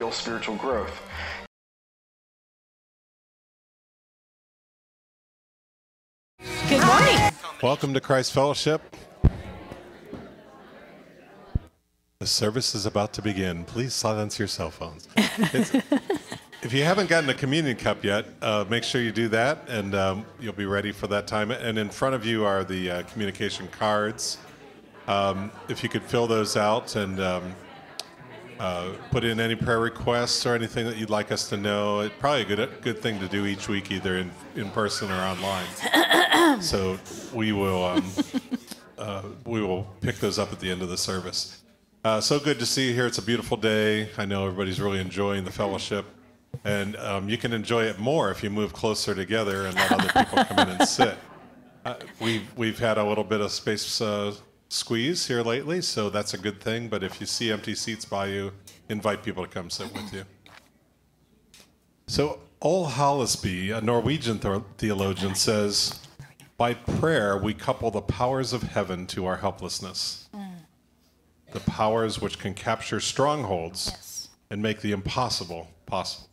real spiritual growth. Good morning. Welcome to Christ Fellowship. The service is about to begin. Please silence your cell phones. If you haven't gotten a communion cup yet, uh, make sure you do that, and um, you'll be ready for that time. And in front of you are the uh, communication cards. Um, if you could fill those out and um, uh, put in any prayer requests or anything that you'd like us to know, it's probably a good good thing to do each week, either in, in person or online. so we will um, uh, we will pick those up at the end of the service. Uh, so good to see you here. It's a beautiful day. I know everybody's really enjoying the fellowship, and um, you can enjoy it more if you move closer together and let other people come in and sit. Uh, we've we've had a little bit of space uh, squeeze here lately, so that's a good thing. But if you see empty seats by you, invite people to come sit with you. So Ole Hallesby, a Norwegian theologian, says, "By prayer we couple the powers of heaven to our helplessness, mm. the powers which can capture strongholds Yes. and make the impossible possible."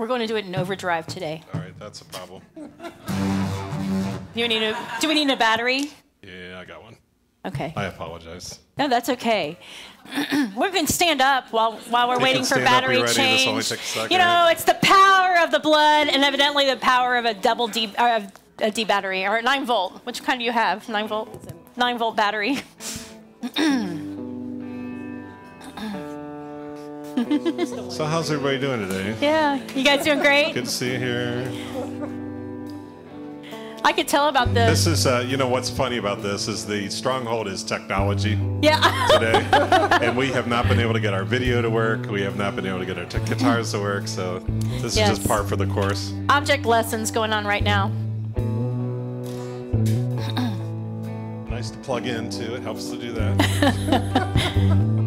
We're going to do it in overdrive today. All right, that's a problem. Do we need a, do we need a battery? Yeah, I got one. Okay. I apologize. No, that's okay. we can stand up while while we're You waiting for up, battery only change. takes a second. You know, it's the power of the blood, and evidently the power of a double D or a D battery or a nine volt. Which kind do you have? Nine volt. Nine volt battery. So, how's everybody doing today? Yeah, you guys doing great. Good to see you here. I could tell about the This is, uh, you know, what's funny about this is the stronghold is technology yeah. today, and we have not been able to get our video to work. We have not been able to get our t- guitars to work. So, this Yes. is just par for the course. Object lessons going on right now. Nice to plug in too. It helps to do that.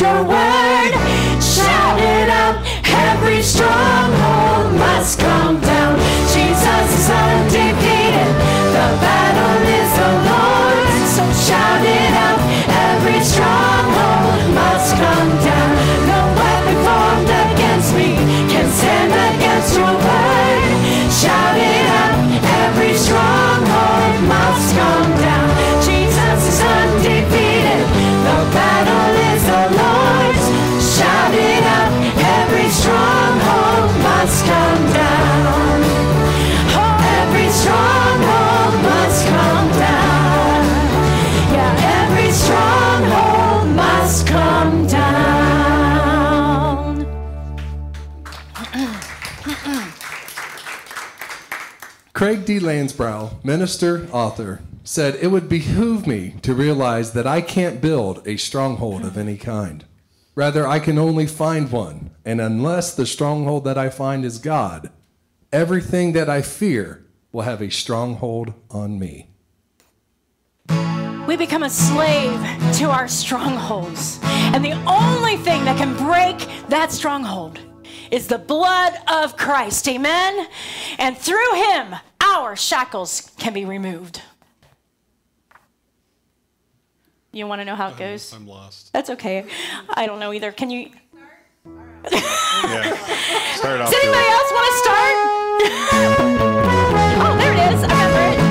your word. Shout it up, every strong. Craig D. Lounsbrough, minister, author, said, It would behoove me to realize that I can't build a stronghold of any kind. Rather, I can only find one, and unless the stronghold that I find is God, everything that I fear will have a stronghold on me. We become a slave to our strongholds, and the only thing that can break that stronghold is the blood of Christ. Amen? And through him, our shackles can be removed. You want to know how it goes? I'm, lost. That's okay. I don't know either. Can you? yeah. Start off. Does anybody else want to start? oh, there it is. I remember it.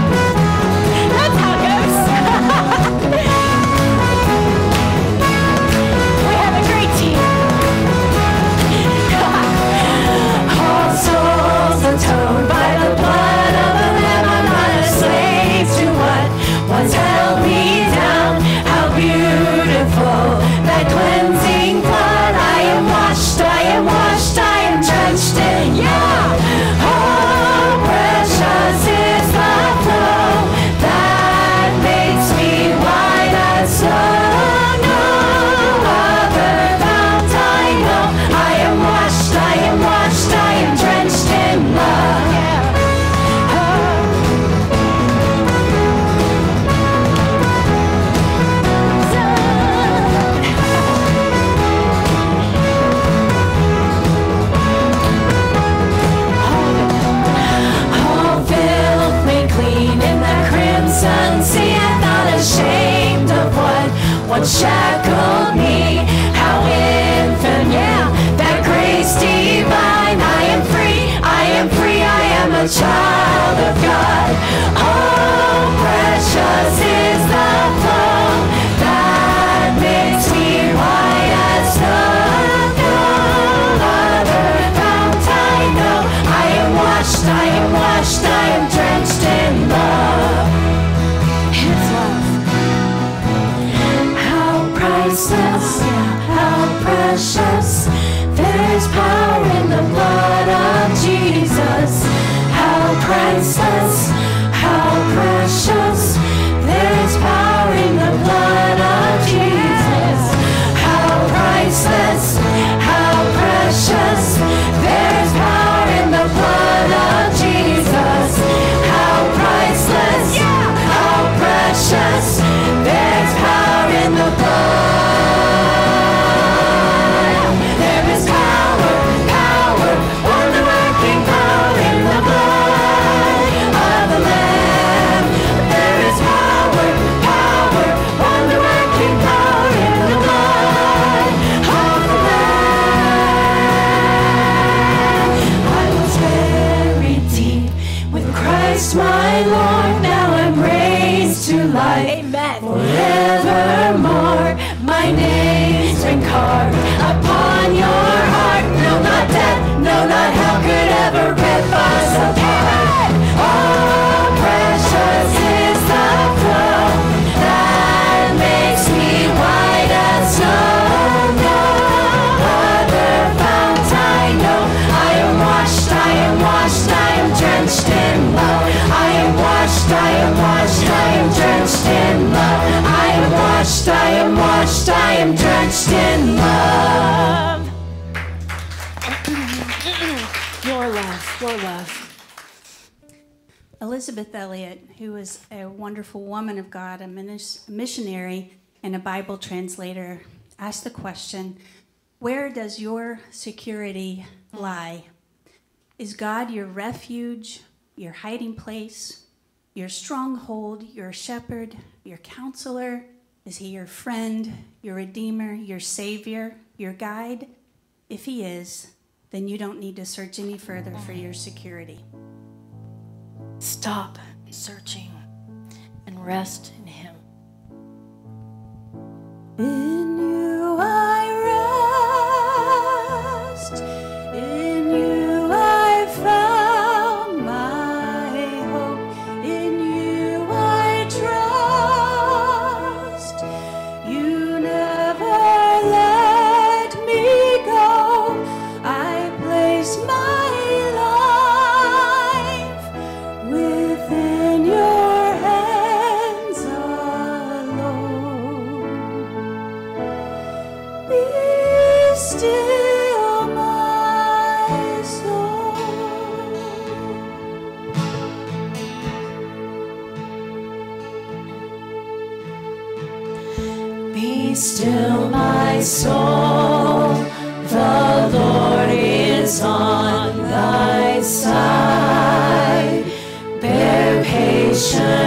of God, a, missionary, and a Bible translator, ask the question Where does your security lie? Is God your refuge, your hiding place, your stronghold, your shepherd, your counselor? Is he your friend, your redeemer, your savior, your guide? If he is, then you don't need to search any further for your security. Stop searching rest in Him. In you I rest. soul, the Lord is on thy side. Bear patience.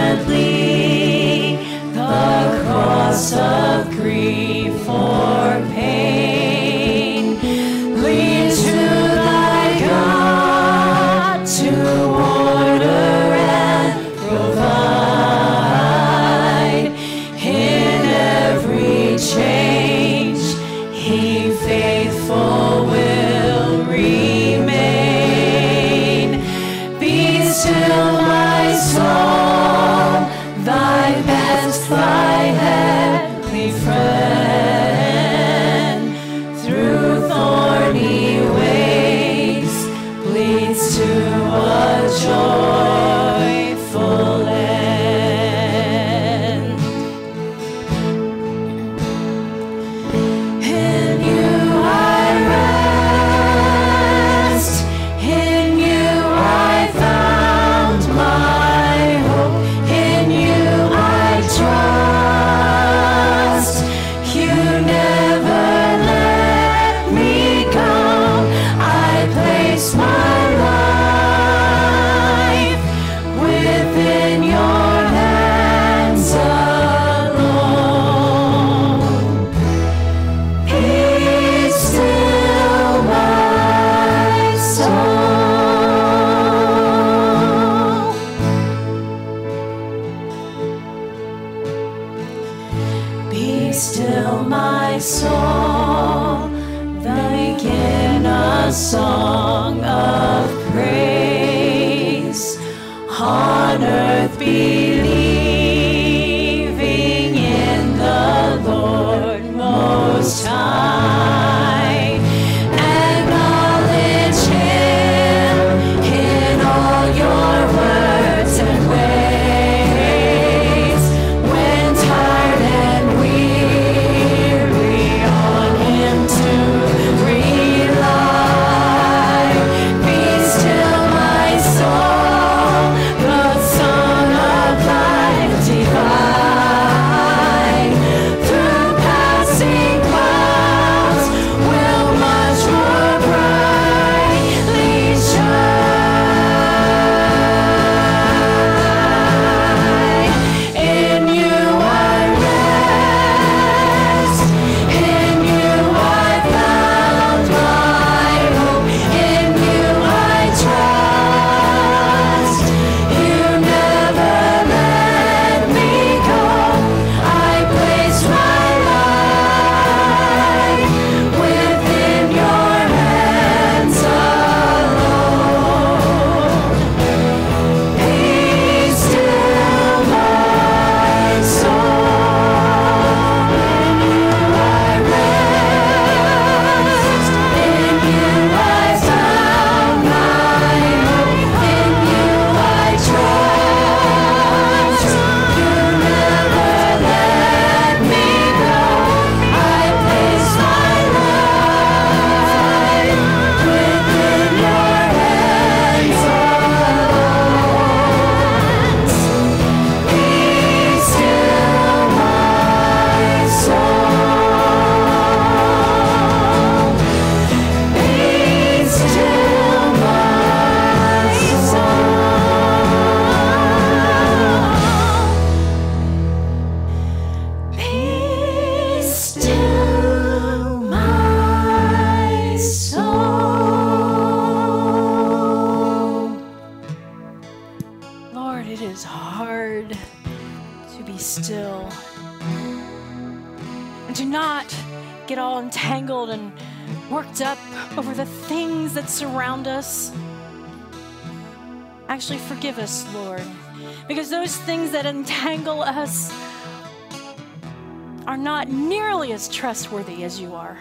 Trustworthy as you are.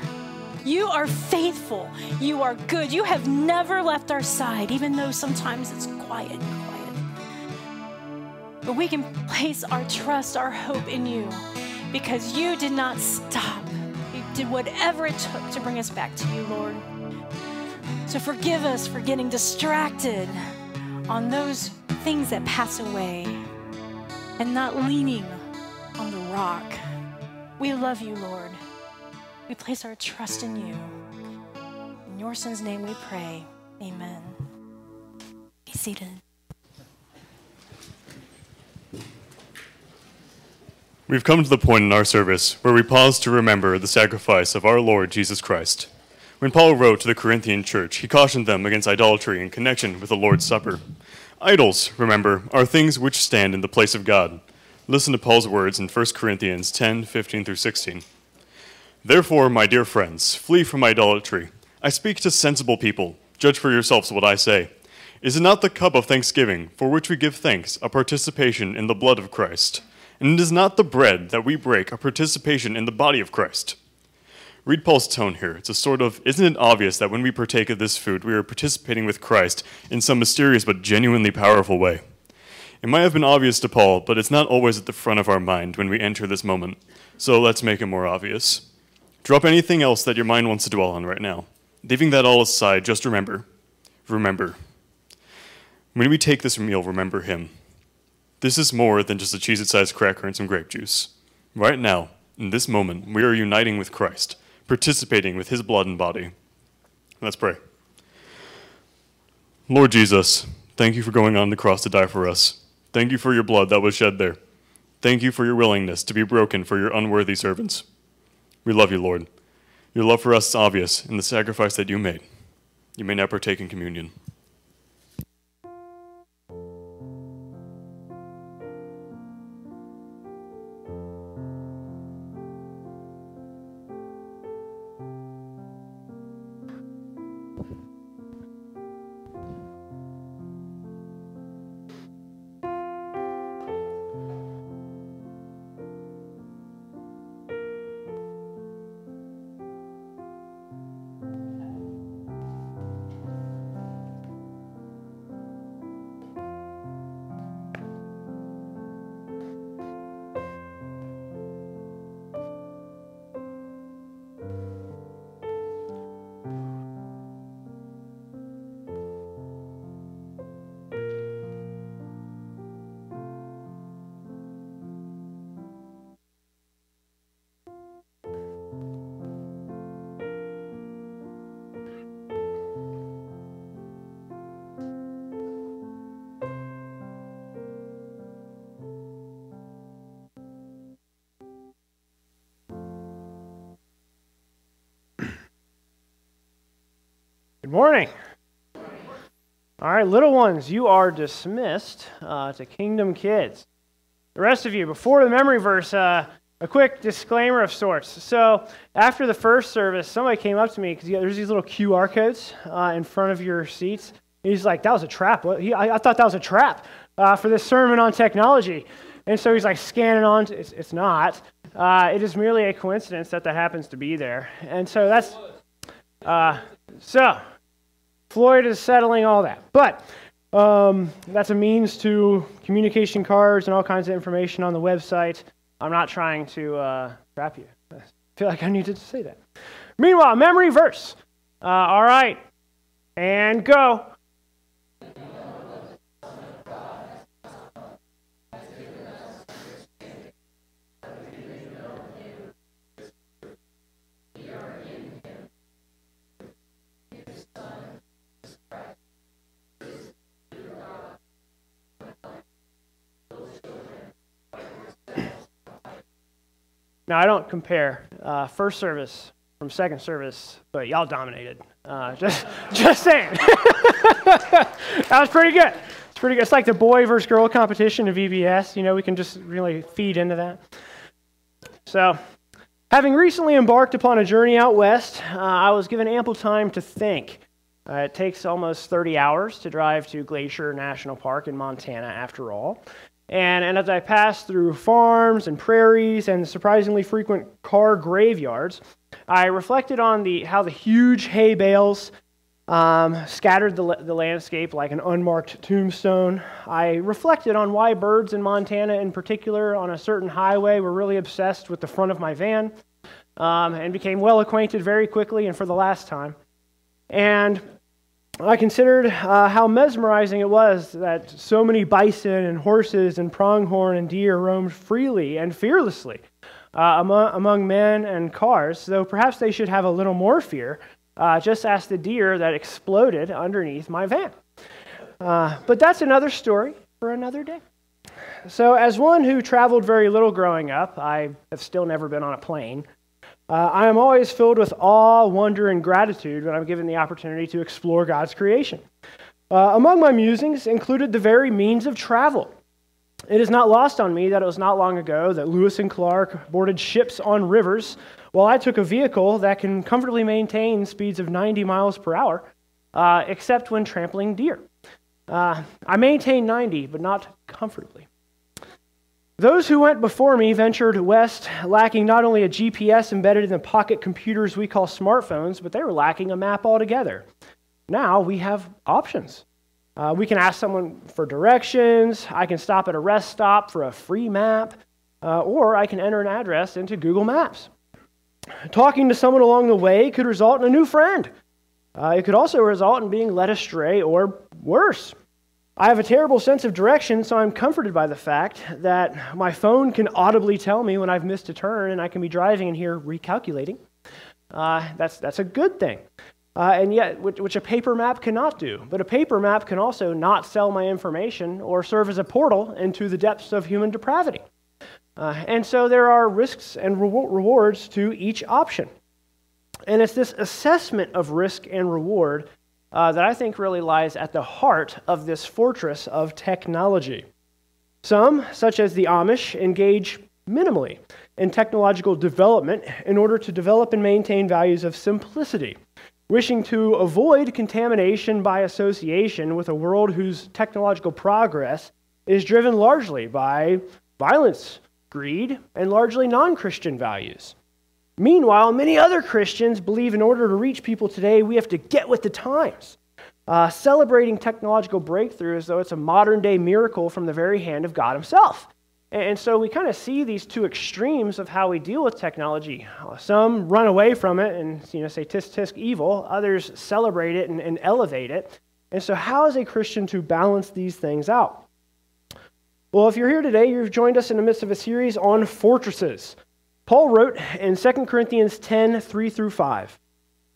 You are faithful. You are good. You have never left our side, even though sometimes it's quiet, quiet. But we can place our trust, our hope in you because you did not stop. You did whatever it took to bring us back to you, Lord. So forgive us for getting distracted on those things that pass away and not leaning on the rock. We love you, Lord. Place our trust in you. In your son's name we pray. Amen. Be seated. We've come to the point in our service where we pause to remember the sacrifice of our Lord Jesus Christ. When Paul wrote to the Corinthian church, he cautioned them against idolatry in connection with the Lord's Supper. Idols, remember, are things which stand in the place of God. Listen to Paul's words in 1 Corinthians 10 15 through 16. Therefore, my dear friends, flee from idolatry. I speak to sensible people. Judge for yourselves what I say. Is it not the cup of thanksgiving, for which we give thanks, a participation in the blood of Christ? And it is not the bread that we break, a participation in the body of Christ. Read Paul's tone here. It's a sort of, isn't it obvious that when we partake of this food, we are participating with Christ in some mysterious but genuinely powerful way? It might have been obvious to Paul, but it's not always at the front of our mind when we enter this moment. So let's make it more obvious. Drop anything else that your mind wants to dwell on right now. Leaving that all aside, just remember, remember. When we take this meal, remember Him. This is more than just a Cheez It sized cracker and some grape juice. Right now, in this moment, we are uniting with Christ, participating with His blood and body. Let's pray. Lord Jesus, thank you for going on the cross to die for us. Thank you for your blood that was shed there. Thank you for your willingness to be broken for your unworthy servants. We love you, Lord. Your love for us is obvious in the sacrifice that you made. You may now partake in communion. Little ones, you are dismissed uh, to Kingdom Kids. The rest of you, before the memory verse, uh, a quick disclaimer of sorts. So, after the first service, somebody came up to me because there's these little QR codes uh, in front of your seats. He's like, "That was a trap." He, I, I, thought that was a trap uh, for this sermon on technology. And so he's like scanning on. It's, it's not. Uh, it is merely a coincidence that that happens to be there. And so that's. Uh, so, Floyd is settling all that. But um, that's a means to communication cards and all kinds of information on the website. I'm not trying to uh, trap you. I feel like I needed to say that. Meanwhile, memory verse. Uh, all right. And go. Now, I don't compare uh, first service from second service, but y'all dominated. Uh, just, just saying. that was pretty good. It's pretty good. It's like the boy versus girl competition of VBS. You know, we can just really feed into that. So, having recently embarked upon a journey out west, uh, I was given ample time to think. Uh, it takes almost 30 hours to drive to Glacier National Park in Montana, after all. And, and as I passed through farms and prairies and surprisingly frequent car graveyards, I reflected on the, how the huge hay bales um, scattered the, the landscape like an unmarked tombstone. I reflected on why birds in Montana, in particular, on a certain highway, were really obsessed with the front of my van um, and became well acquainted very quickly and for the last time. And I considered uh, how mesmerizing it was that so many bison and horses and pronghorn and deer roamed freely and fearlessly uh, among, among, men and cars, though perhaps they should have a little more fear. Uh, just ask the deer that exploded underneath my van. Uh, but that's another story for another day. So, as one who traveled very little growing up, I have still never been on a plane. Uh, I am always filled with awe, wonder, and gratitude when I'm given the opportunity to explore God's creation. Uh, among my musings included the very means of travel. It is not lost on me that it was not long ago that Lewis and Clark boarded ships on rivers while I took a vehicle that can comfortably maintain speeds of 90 miles per hour, uh, except when trampling deer. Uh, I maintain 90, but not comfortably. Those who went before me ventured west, lacking not only a GPS embedded in the pocket computers we call smartphones, but they were lacking a map altogether. Now we have options. Uh, we can ask someone for directions, I can stop at a rest stop for a free map, uh, or I can enter an address into Google Maps. Talking to someone along the way could result in a new friend. Uh, it could also result in being led astray or worse. I have a terrible sense of direction, so I'm comforted by the fact that my phone can audibly tell me when I've missed a turn and I can be driving and here recalculating. Uh, that's, that's a good thing. Uh, and yet, which, which, a paper map cannot do. But a paper map can also not sell my information or serve as a portal into the depths of human depravity. Uh, and so there are risks and re- rewards to each option. And it's this assessment of risk and reward uh, that I think really lies at the heart of this fortress of technology. Some, such as the Amish, engage minimally in technological development in order to develop and maintain values of simplicity, wishing to avoid contamination by association with a world whose technological progress is driven largely by violence, greed, and largely non Christian values. Meanwhile, many other Christians believe in order to reach people today, we have to get with the times, uh, celebrating technological breakthrough as though it's a modern day miracle from the very hand of God Himself. And so we kind of see these two extremes of how we deal with technology. Some run away from it and you know say tisk tisk evil. Others celebrate it and, and elevate it. And so, how is a Christian to balance these things out? Well, if you're here today, you've joined us in the midst of a series on fortresses. Paul wrote in 2 Corinthians 10 3 through 5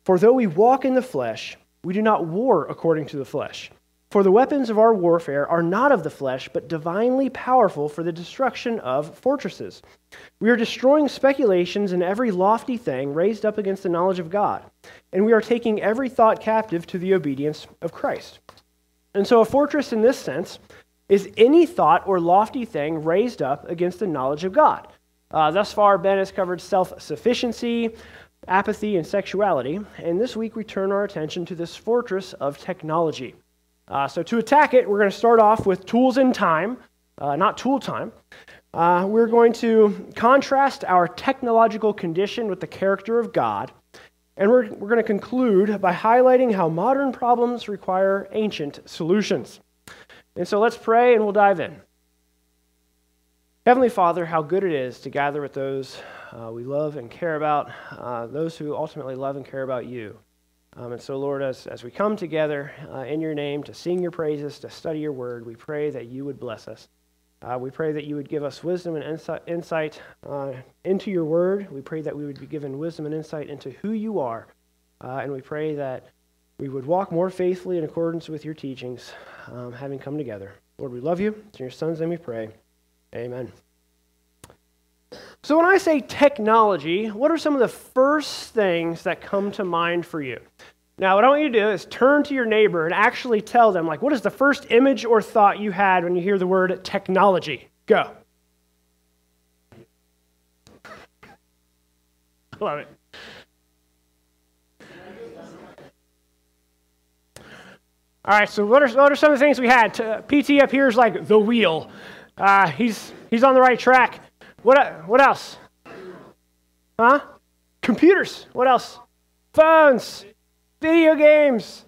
For though we walk in the flesh, we do not war according to the flesh. For the weapons of our warfare are not of the flesh, but divinely powerful for the destruction of fortresses. We are destroying speculations and every lofty thing raised up against the knowledge of God, and we are taking every thought captive to the obedience of Christ. And so, a fortress in this sense is any thought or lofty thing raised up against the knowledge of God. Uh, thus far, Ben has covered self sufficiency, apathy, and sexuality, and this week we turn our attention to this fortress of technology. Uh, so, to attack it, we're going to start off with tools in time, uh, not tool time. Uh, we're going to contrast our technological condition with the character of God, and we're, we're going to conclude by highlighting how modern problems require ancient solutions. And so, let's pray and we'll dive in. Heavenly Father, how good it is to gather with those uh, we love and care about, uh, those who ultimately love and care about you. Um, and so, Lord, as, as we come together uh, in your name to sing your praises, to study your word, we pray that you would bless us. Uh, we pray that you would give us wisdom and insight, uh, into your word. We pray that we would be given wisdom and insight into who you are. Uh, and we pray that we would walk more faithfully in accordance with your teachings, um, having come together. Lord, we love you. It's in your son's name we pray. Amen. So, when I say technology, what are some of the first things that come to mind for you? Now, what I want you to do is turn to your neighbor and actually tell them, like, what is the first image or thought you had when you hear the word technology? Go. Love it. All right, so what are, what are some of the things we had? PT uh, up here is like the wheel. Uh, he's, he's on the right track. What, what else? Huh? Computers. What else? Phones. Video games.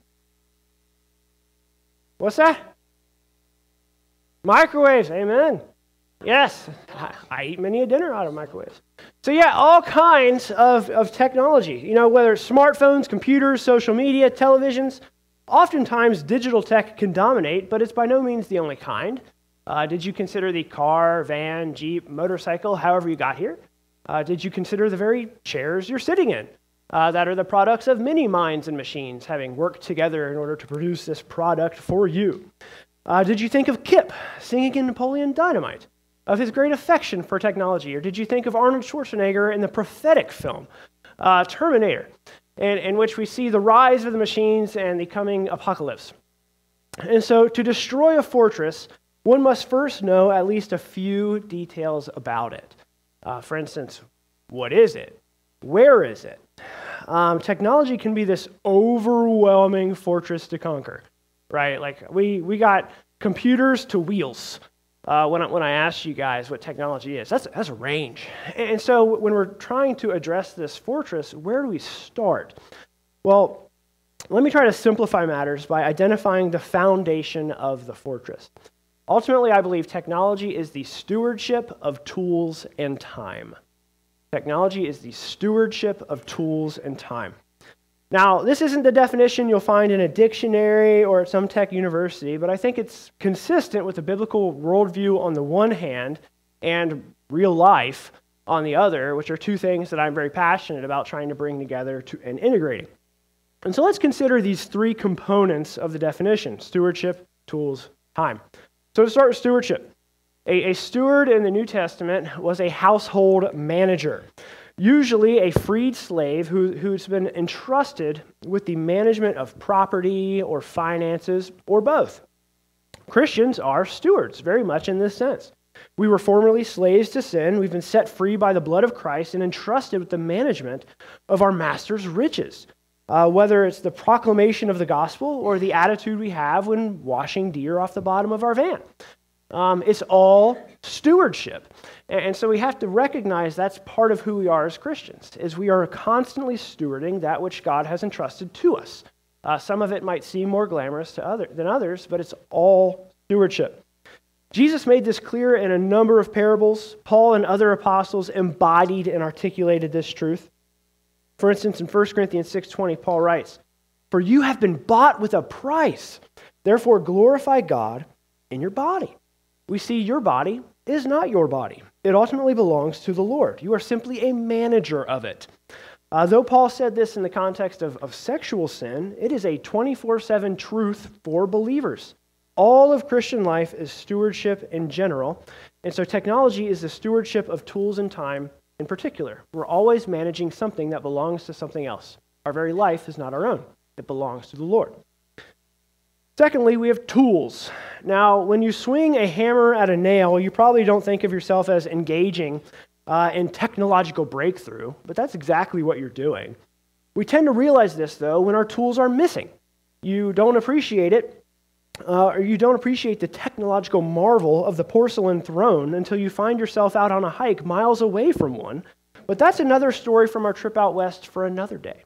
What's that? Microwaves. Amen. Yes. I, I eat many a dinner out of microwaves. So, yeah, all kinds of, of technology. You know, whether it's smartphones, computers, social media, televisions. Oftentimes, digital tech can dominate, but it's by no means the only kind. Uh, did you consider the car, van, jeep, motorcycle, however you got here? Uh, did you consider the very chairs you're sitting in uh, that are the products of many minds and machines having worked together in order to produce this product for you? Uh, did you think of Kip singing in Napoleon Dynamite, of his great affection for technology? Or did you think of Arnold Schwarzenegger in the prophetic film, uh, Terminator, in, in which we see the rise of the machines and the coming apocalypse? And so, to destroy a fortress, one must first know at least a few details about it. Uh, for instance, what is it? Where is it? Um, technology can be this overwhelming fortress to conquer, right? Like we, we got computers to wheels. Uh, when, I, when I asked you guys what technology is, that's, that's a range. And so when we're trying to address this fortress, where do we start? Well, let me try to simplify matters by identifying the foundation of the fortress. Ultimately, I believe technology is the stewardship of tools and time. Technology is the stewardship of tools and time. Now, this isn't the definition you'll find in a dictionary or at some tech university, but I think it's consistent with the biblical worldview on the one hand and real life on the other, which are two things that I'm very passionate about trying to bring together to, and integrating. And so let's consider these three components of the definition stewardship, tools, time. So, to start with stewardship, a, a steward in the New Testament was a household manager, usually a freed slave who, who's been entrusted with the management of property or finances or both. Christians are stewards, very much in this sense. We were formerly slaves to sin. We've been set free by the blood of Christ and entrusted with the management of our master's riches. Uh, whether it's the proclamation of the gospel or the attitude we have when washing deer off the bottom of our van. Um, it's all stewardship. And so we have to recognize that's part of who we are as Christians, is we are constantly stewarding that which God has entrusted to us. Uh, some of it might seem more glamorous to other, than others, but it's all stewardship. Jesus made this clear in a number of parables. Paul and other apostles embodied and articulated this truth. For instance, in 1 Corinthians 6:20, Paul writes, "For you have been bought with a price. Therefore glorify God in your body." We see your body is not your body. It ultimately belongs to the Lord. You are simply a manager of it. Uh, though Paul said this in the context of, of sexual sin, it is a 24 7 truth for believers. All of Christian life is stewardship in general, And so technology is the stewardship of tools and time in particular. We're always managing something that belongs to something else. Our very life is not our own, it belongs to the Lord. Secondly, we have tools. Now, when you swing a hammer at a nail, you probably don't think of yourself as engaging uh, in technological breakthrough, but that's exactly what you're doing. We tend to realize this, though, when our tools are missing. You don't appreciate it, uh, or you don't appreciate the technological marvel of the porcelain throne until you find yourself out on a hike miles away from one. But that's another story from our trip out west for another day.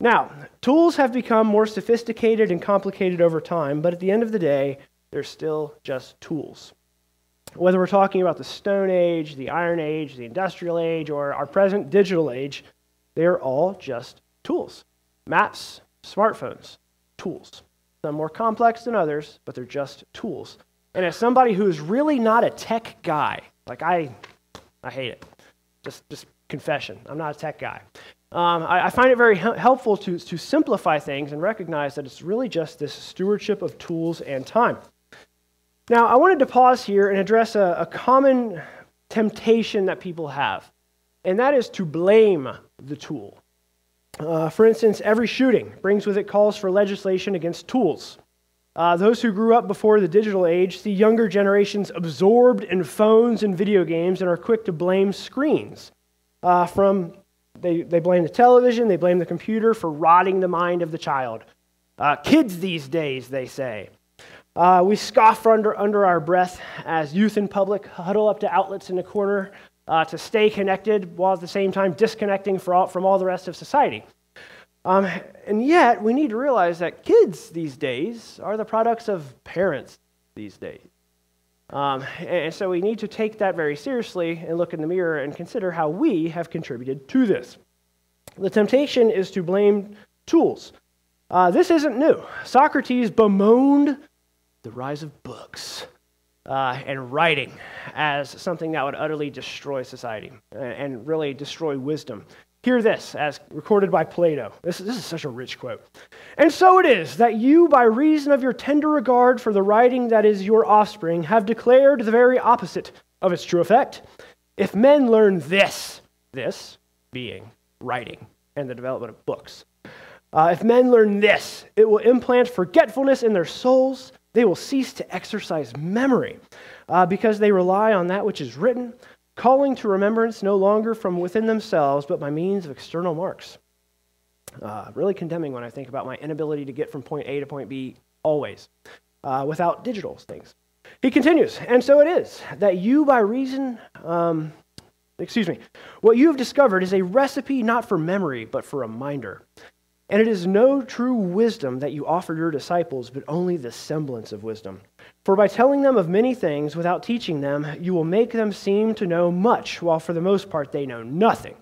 Now, tools have become more sophisticated and complicated over time, but at the end of the day, they're still just tools. Whether we're talking about the Stone Age, the Iron Age, the Industrial Age, or our present digital age, they're all just tools. Maps, smartphones, tools. Some more complex than others, but they're just tools. And as somebody who is really not a tech guy, like I, I hate it. Just, just confession. I'm not a tech guy. Um, I, I, find it very helpful to, to simplify things and recognize that it's really just this stewardship of tools and time. Now, I wanted to pause here and address a, a common temptation that people have, and that is to blame the tool. Uh, for instance, every shooting brings with it calls for legislation against tools. Uh, those who grew up before the digital age see younger generations absorbed in phones and video games and are quick to blame screens uh, from they, they blame the television, they blame the computer for rotting the mind of the child. Uh, kids these days, they say. Uh, we scoff under, under our breath as youth in public huddle up to outlets in the corner uh, to stay connected while at the same time disconnecting all, from all the rest of society. Um, and yet, we need to realize that kids these days are the products of parents these days. Um, and so we need to take that very seriously and look in the mirror and consider how we have contributed to this. The temptation is to blame tools. Uh, this isn't new. Socrates bemoaned the rise of books uh, and writing as something that would utterly destroy society and really destroy wisdom. Hear this, as recorded by Plato. This, this is such a rich quote. And so it is that you, by reason of your tender regard for the writing that is your offspring, have declared the very opposite of its true effect. If men learn this, this being writing and the development of books, uh, if men learn this, it will implant forgetfulness in their souls. They will cease to exercise memory uh, because they rely on that which is written calling to remembrance no longer from within themselves, but by means of external marks. Uh, really condemning when I think about my inability to get from point A to point B always uh, without digital things. He continues, and so it is that you, by reason, um, excuse me, what you have discovered is a recipe not for memory, but for reminder. And it is no true wisdom that you offer your disciples, but only the semblance of wisdom. For by telling them of many things without teaching them, you will make them seem to know much, while for the most part they know nothing.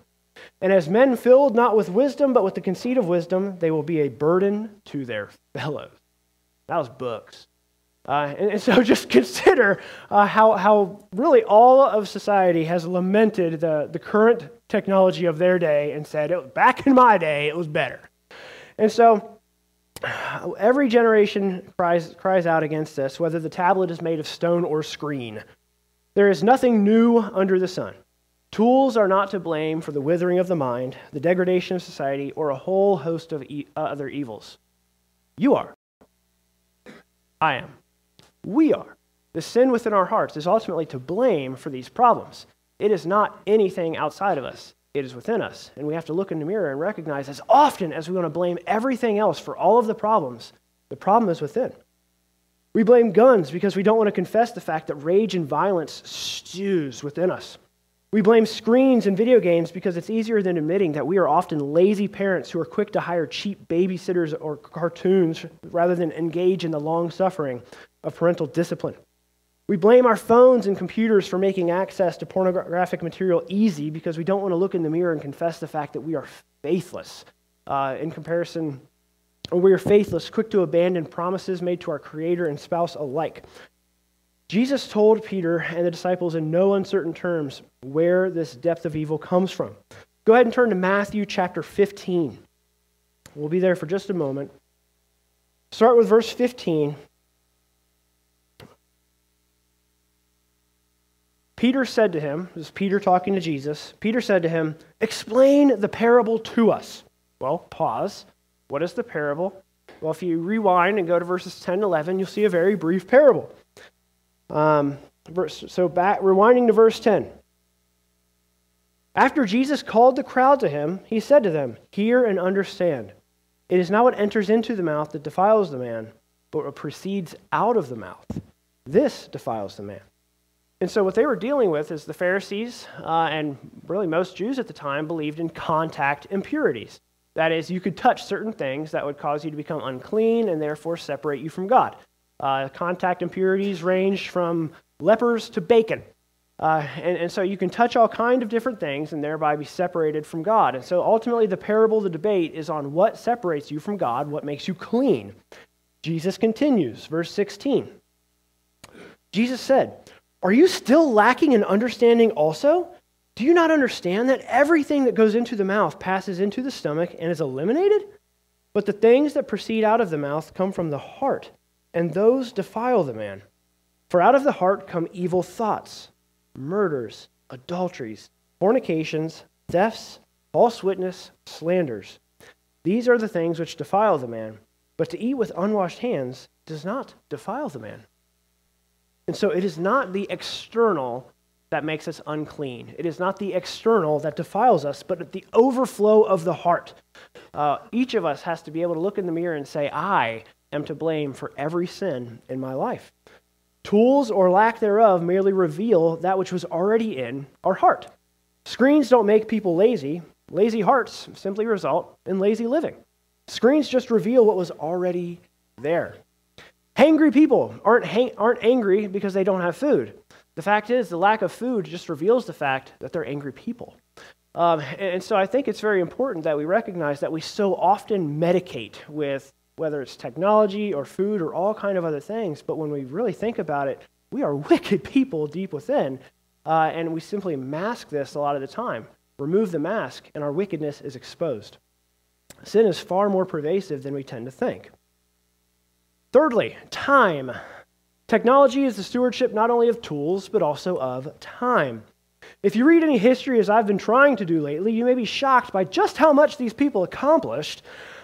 And as men filled not with wisdom, but with the conceit of wisdom, they will be a burden to their fellows. That was books. Uh, and, and, so just consider uh, how, how really all of society has lamented the, the current technology of their day and said, back in my day, it was better. And so Every generation cries, cries out against this, whether the tablet is made of stone or screen. There is nothing new under the sun. Tools are not to blame for the withering of the mind, the degradation of society, or a whole host of e- uh, other evils. You are. I am. We are. The sin within our hearts is ultimately to blame for these problems. It is not anything outside of us it is within us. And we have to look in the mirror and recognize as often as we want to blame everything else for all of the problems, the problem is within. We blame guns because we don't want to confess the fact that rage and violence stews within us. We blame screens and video games because it's easier than admitting that we are often lazy parents who are quick to hire cheap babysitters or cartoons rather than engage in the long suffering of parental discipline. We blame our phones and computers for making access to pornographic material easy because we don't want to look in the mirror and confess the fact that we are faithless uh, in comparison, or we are faithless, quick to abandon promises made to our Creator and spouse alike. Jesus told Peter and the disciples in no uncertain terms where this depth of evil comes from. Go ahead and turn to Matthew chapter 15. We'll be there for just a moment. Start with verse 15 Peter said to him, this is Peter talking to Jesus, Peter said to him, Explain the parable to us. Well, pause. What is the parable? Well, if you rewind and go to verses 10 and 11, you'll see a very brief parable. Um, so, back, rewinding to verse 10. After Jesus called the crowd to him, he said to them, Hear and understand. It is not what enters into the mouth that defiles the man, but what proceeds out of the mouth. This defiles the man. And so, what they were dealing with is the Pharisees uh, and really most Jews at the time believed in contact impurities. That is, you could touch certain things that would cause you to become unclean and therefore separate you from God. Uh, contact impurities range from lepers to bacon. Uh, and, and so you can touch all kind of different things and thereby be separated from God. And so ultimately, the parable, the debate is on what separates you from God, what makes you clean. Jesus continues, verse 16. Jesus said, Are you still lacking in understanding also? Do you not understand that everything that goes into the mouth passes into the stomach and is eliminated? But the things that proceed out of the mouth come from the heart, and those defile the man. For out of the heart come evil thoughts murders, adulteries, fornications, thefts, false witness, slanders. These are the things which defile the man, but to eat with unwashed hands does not defile the man. And so it is not the external that makes us unclean. It is not the external that defiles us, but the overflow of the heart. Uh, each of us has to be able to look in the mirror and say, I am to blame for every sin in my life. Tools or lack thereof merely reveal that which was already in our heart. Screens don't make people lazy. Lazy hearts simply result in lazy living. Screens just reveal what was already there. Hangry people aren't, hang- aren't angry because they don't have food. The fact is, the lack of food just reveals the fact that they're angry people. Um, and so I think it's very important that we recognize that we so often medicate with whether it's technology or food or all kind of other things. But when we really think about it, we are wicked people deep within, uh, and we simply mask this a lot of the time. Remove the mask, and our wickedness is exposed. Sin is far more pervasive than we tend to think. Thirdly, time. Technology is the stewardship not only of tools, but also of time. If you read any history, as I've been trying to do lately, you may be shocked by just how much these people accomplished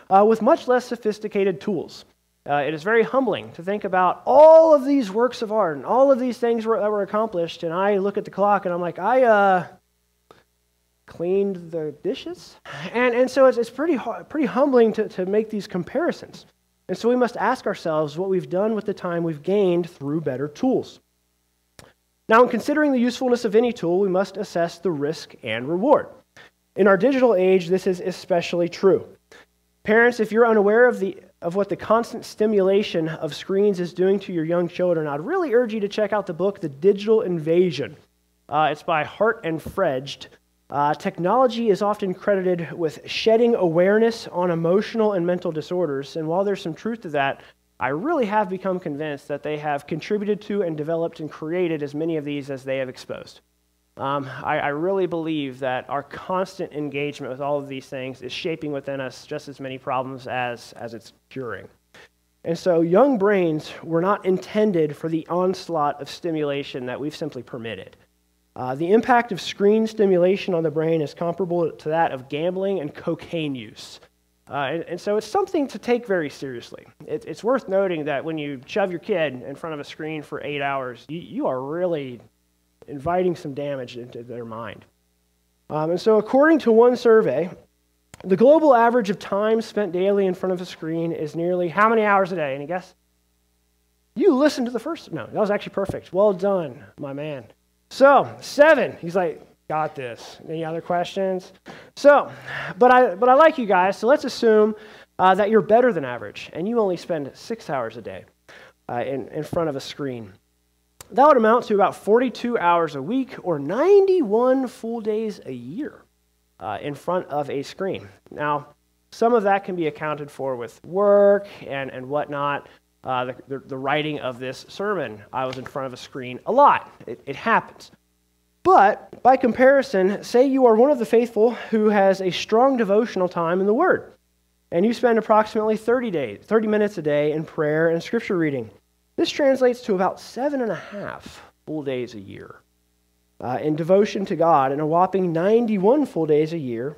uh, with much less sophisticated tools. Uh, it is very humbling to think about all of these works of art and all of these things were, that were accomplished, and I look at the clock and I'm like, I uh, cleaned the dishes? And, and so it's, it's pretty, pretty humbling to, to make these comparisons. And so we must ask ourselves what we've done with the time we've gained through better tools. Now, in considering the usefulness of any tool, we must assess the risk and reward. In our digital age, this is especially true. Parents, if you're unaware of, the, of what the constant stimulation of screens is doing to your young children, I'd really urge you to check out the book, The Digital Invasion. Uh, it's by Hart and Frejd. Uh, technology is often credited with shedding awareness on emotional and mental disorders, and while there's some truth to that, I really have become convinced that they have contributed to and developed and created as many of these as they have exposed. Um, I, I, really believe that our constant engagement with all of these things is shaping within us just as many problems as, as it's curing. And so, young brains were not intended for the onslaught of stimulation that we've simply permitted. Uh, the impact of screen stimulation on the brain is comparable to that of gambling and cocaine use. Uh, and, and, so it's something to take very seriously. It, it's worth noting that when you shove your kid in front of a screen for eight hours, you, you are really inviting some damage into their mind. Um, and so, according to one survey, the global average of time spent daily in front of a screen is nearly how many hours a day? Any guess? You listened to the first. No, that was actually perfect. Well done, my man. So, seven. He's like, got this. Any other questions? So, but I, but I like you guys, so let's assume uh, that you're better than average and you only spend six hours a day uh, in, in front of a screen. That would amount to about 42 hours a week or 91 full days a year uh, in front of a screen. Now, some of that can be accounted for with work and, and whatnot. Uh, the, the, the, writing of this sermon, I was in front of a screen a lot. It, it happens. But by comparison, say you are one of the faithful who has a strong devotional time in the Word, and you spend approximately 30 days, 30 minutes a day in prayer and scripture reading. This translates to about seven and a half full days a year. uh, in devotion to God and a whopping 91 full days a year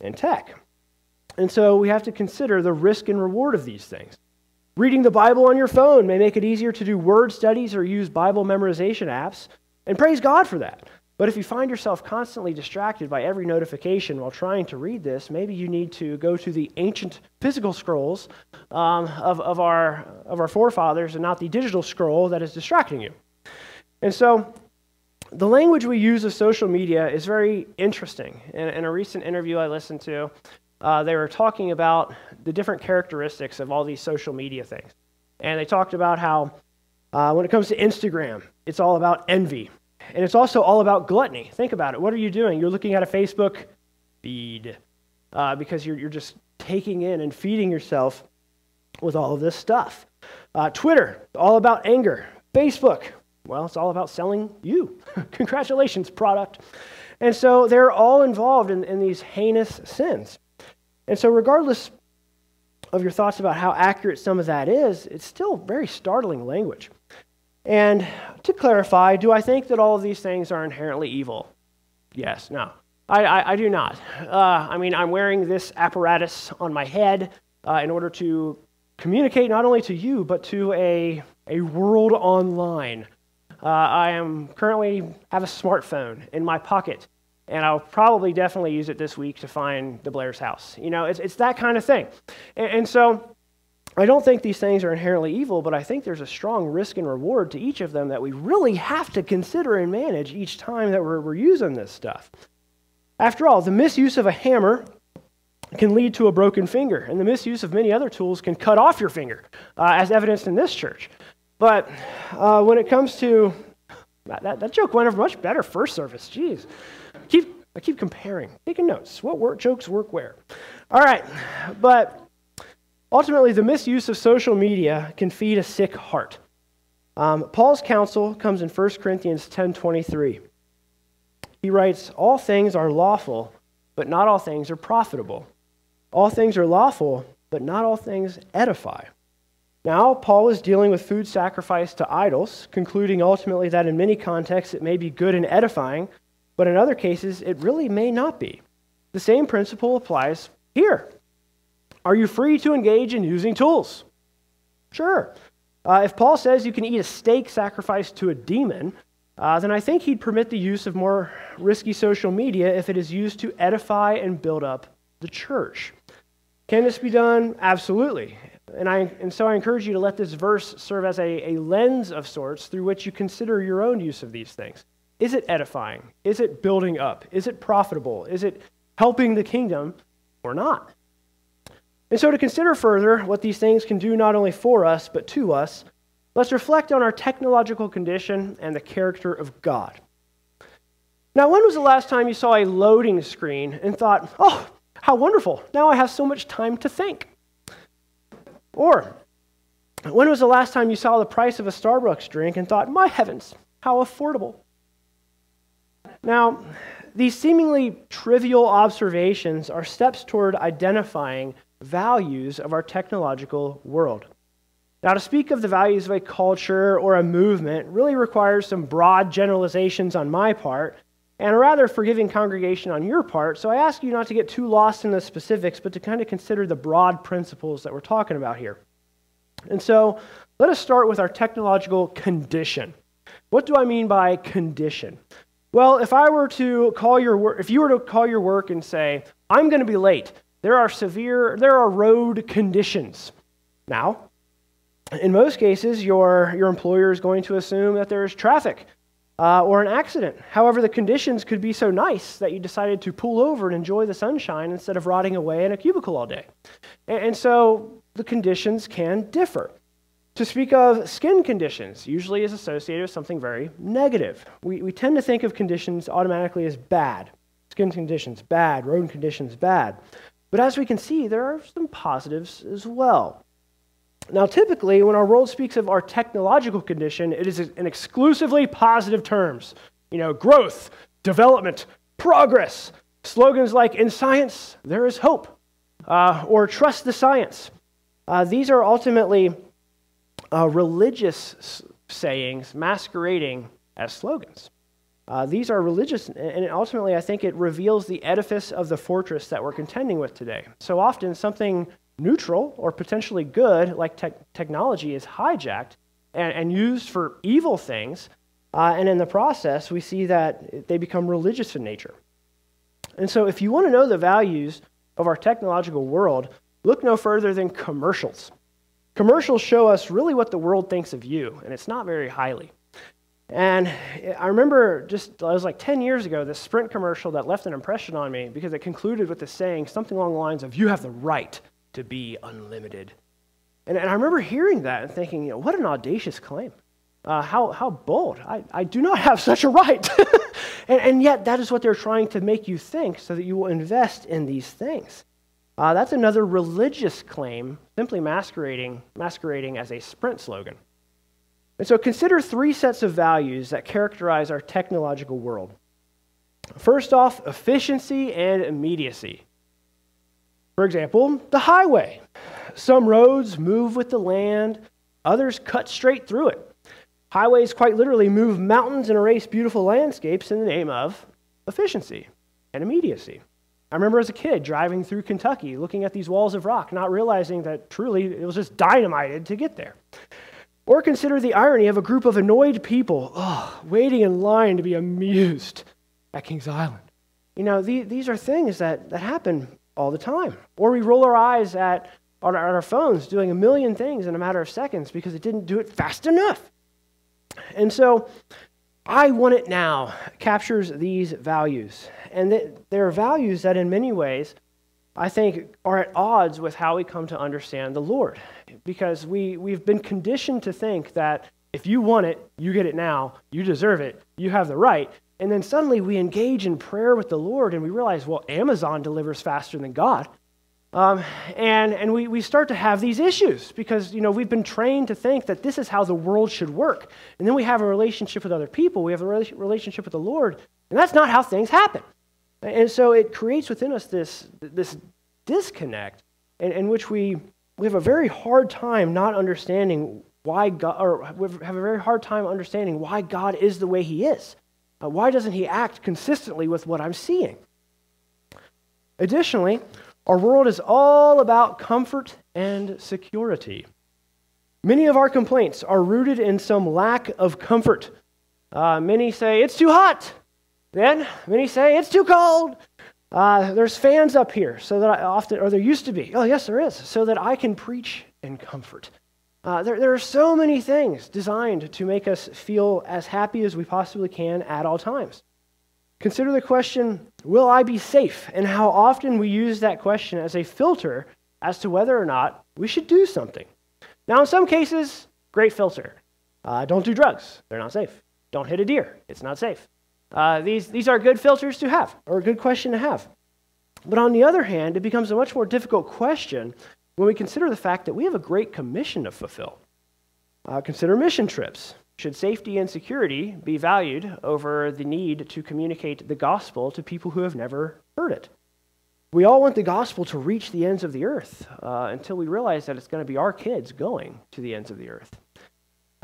in tech. And so we have to consider the risk and reward of these things. Reading the Bible on your phone may make it easier to do word studies or use Bible memorization apps, and praise God for that. But if you find yourself constantly distracted by every notification while trying to read this, maybe you need to go to the ancient physical scrolls um, of, of, our, of our forefathers and not the digital scroll that is distracting you. And so, the language we use of social media is very interesting. In, in a recent interview I listened to, uh, they were talking about the different characteristics of all these social media things. And they talked about how, uh, when it comes to Instagram, it's all about envy. And it's also all about gluttony. Think about it. What are you doing? You're looking at a Facebook feed uh, because you're, you're just taking in and feeding yourself with all of this stuff. Uh, Twitter, all about anger. Facebook, well, it's all about selling you. Congratulations, product. And so they're all involved in, in these heinous sins. And so, regardless of your thoughts about how accurate some of that is, it's still very startling language. And to clarify, do I think that all of these things are inherently evil? Yes, no. I, I, I do not. Uh, I mean, I'm wearing this apparatus on my head uh, in order to communicate not only to you, but to a, a world online. Uh, I am currently have a smartphone in my pocket, and I'll probably definitely use it this week to find the Blair's house. You know, it's, it's that kind of thing. And, and so I don't think these things are inherently evil, but I think there's a strong risk and reward to each of them that we really have to consider and manage each time that we're, we're using this stuff. After all, the misuse of a hammer can lead to a broken finger, and the misuse of many other tools can cut off your finger, uh, as evidenced in this church. But uh, when it comes to that, that joke went over much better first service. Jeez. Keep, I keep comparing, taking notes. What work, jokes work where? All right. But ultimately, the misuse of social media can feed a sick heart. Um, Paul's counsel comes in 1 Corinthians 10.23. He writes, All things are lawful, but not all things are profitable. All things are lawful, but not all things edify. Now, Paul is dealing with food sacrificed to idols, concluding ultimately that in many contexts it may be good and edifying, but in other cases it really may not be. The same principle applies here. Are you free to engage in using tools? Sure. Uh, if Paul says you can eat a steak sacrificed to a demon, uh, then I think he'd permit the use of more risky social media if it is used to edify and build up the church. Can this be done? Absolutely. And, I, and so I encourage you to let this verse serve as a, a lens of sorts through which you consider your own use of these things. Is it edifying? Is it building up? Is it profitable? Is it helping the kingdom or not? And so, to consider further what these things can do not only for us, but to us, let's reflect on our technological condition and the character of God. Now, when was the last time you saw a loading screen and thought, oh, how wonderful, now I have so much time to think? Or, when was the last time you saw the price of a Starbucks drink and thought, my heavens, how affordable? Now, these seemingly trivial observations are steps toward identifying values of our technological world. Now, to speak of the values of a culture or a movement really requires some broad generalizations on my part and a rather forgiving congregation on your part. So I ask you not to get too lost in the specifics, but to kind of consider the broad principles that we're talking about here. And so let us start with our technological condition. What do I mean by condition? Well, if I were to call your work, if you were to call your work and say, I'm going to be late, there are severe, there are road conditions. Now, in most cases, your, your employer is going to assume that there is traffic uh, or an accident. However, the conditions could be so nice that you decided to pull over and enjoy the sunshine instead of rotting away in a cubicle all day. And, and so the conditions can differ. To speak of skin conditions, usually is associated with something very negative. We, we tend to think of conditions automatically as bad. Skin conditions, bad. Road conditions, bad. But as we can see, there are some positives as well. Now, typically, when our world speaks of our technological condition, it is in exclusively positive terms. You know, growth, development, progress. Slogans like, in science, there is hope, uh, or trust the science. Uh, these are ultimately uh, religious sayings masquerading as slogans. Uh, these are religious, and ultimately, I think it reveals the edifice of the fortress that we're contending with today. So often, something neutral or potentially good, like te- technology, is hijacked and, and, used for evil things. Uh, and in the process, we see that they become religious in nature. And so, if you want to know the values of our technological world, look no further than commercials. Commercials show us really what the world thinks of you, and it's not very highly. And I remember just, it was like 10 years ago, this Sprint commercial that left an impression on me because it concluded with the saying something along the lines of, You have the right to be unlimited. And, and I remember hearing that and thinking, you know, what an audacious claim. Uh, how, how bold. I, I do not have such a right. and, and yet, that is what they're trying to make you think so that you will invest in these things. Uh, that's another religious claim, simply masquerading, masquerading as a Sprint slogan. And so consider three sets of values that characterize our technological world. First off, efficiency and immediacy. For example, the highway. Some roads move with the land, others cut straight through it. Highways quite literally move mountains and erase beautiful landscapes in the name of efficiency and immediacy. I remember as a kid driving through Kentucky, looking at these walls of rock, not realizing that truly it was just dynamited to get there. Or consider the irony of a group of annoyed people oh, waiting in line to be amused at Kings Island. You know, these, these are things that, that happen all the time. Or we roll our eyes at on our, on our phones doing a million things in a matter of seconds because it didn't do it fast enough. And so, I want it now captures these values. And there are values that, in many ways, I think are at odds with how we come to understand the Lord. Because we, we've been conditioned to think that if you want it, you get it now, you deserve it, you have the right. And then suddenly we engage in prayer with the Lord and we realize, well, Amazon delivers faster than God. Um, and and we, we start to have these issues because you know we've been trained to think that this is how the world should work. And then we have a relationship with other people, we have a relationship with the Lord, and that's not how things happen. And so it creates within us this, this disconnect in, in which we, we have a very hard time not understanding why God, or we have a very hard time understanding why God is the way He is. Uh, why doesn't He act consistently with what I'm seeing? Additionally, our world is all about comfort and security. Many of our complaints are rooted in some lack of comfort. Uh, many say, it's too hot. Then many say, it's too cold. Uh, there's fans up here, so that I often, or there used to be. Oh, yes, there is, so that I can preach in comfort. Uh, there, there are so many things designed to make us feel as happy as we possibly can at all times. Consider the question, Will I be safe? And how often we use that question as a filter as to whether or not we should do something. Now, in some cases, great filter. Uh, don't do drugs, they're not safe. Don't hit a deer, it's not safe. Uh, these, these are good filters to have, or a good question to have. But on the other hand, it becomes a much more difficult question when we consider the fact that we have a great commission to fulfill. Uh, consider mission trips. Should safety and security be valued over the need to communicate the gospel to people who have never heard it? We all want the gospel to reach the ends of the earth uh, until we realize that it's going to be our kids going to the ends of the earth.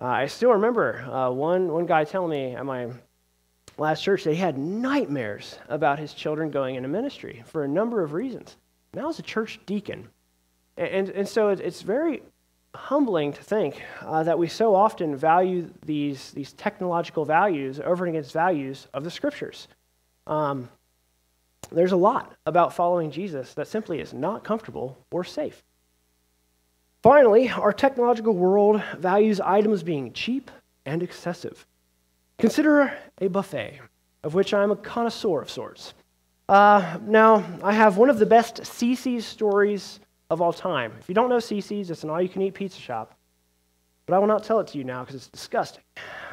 Uh, I still remember uh, one, one guy telling me at my last church that he had nightmares about his children going into ministry for a number of reasons. Now, as a church deacon, and, and, and so it's very humbling to think uh, that we so often value these, these technological values over against values of the scriptures. Um, there's a lot about following Jesus that simply is not comfortable or safe. Finally, our technological world values items being cheap and excessive. Consider a buffet, of which I'm a connoisseur of sorts. Uh, now, I have one of the best CiCi's stories of all time. If you don't know CiCi's, it's an all you can eat pizza shop. But I will not tell it to you now because it's disgusting.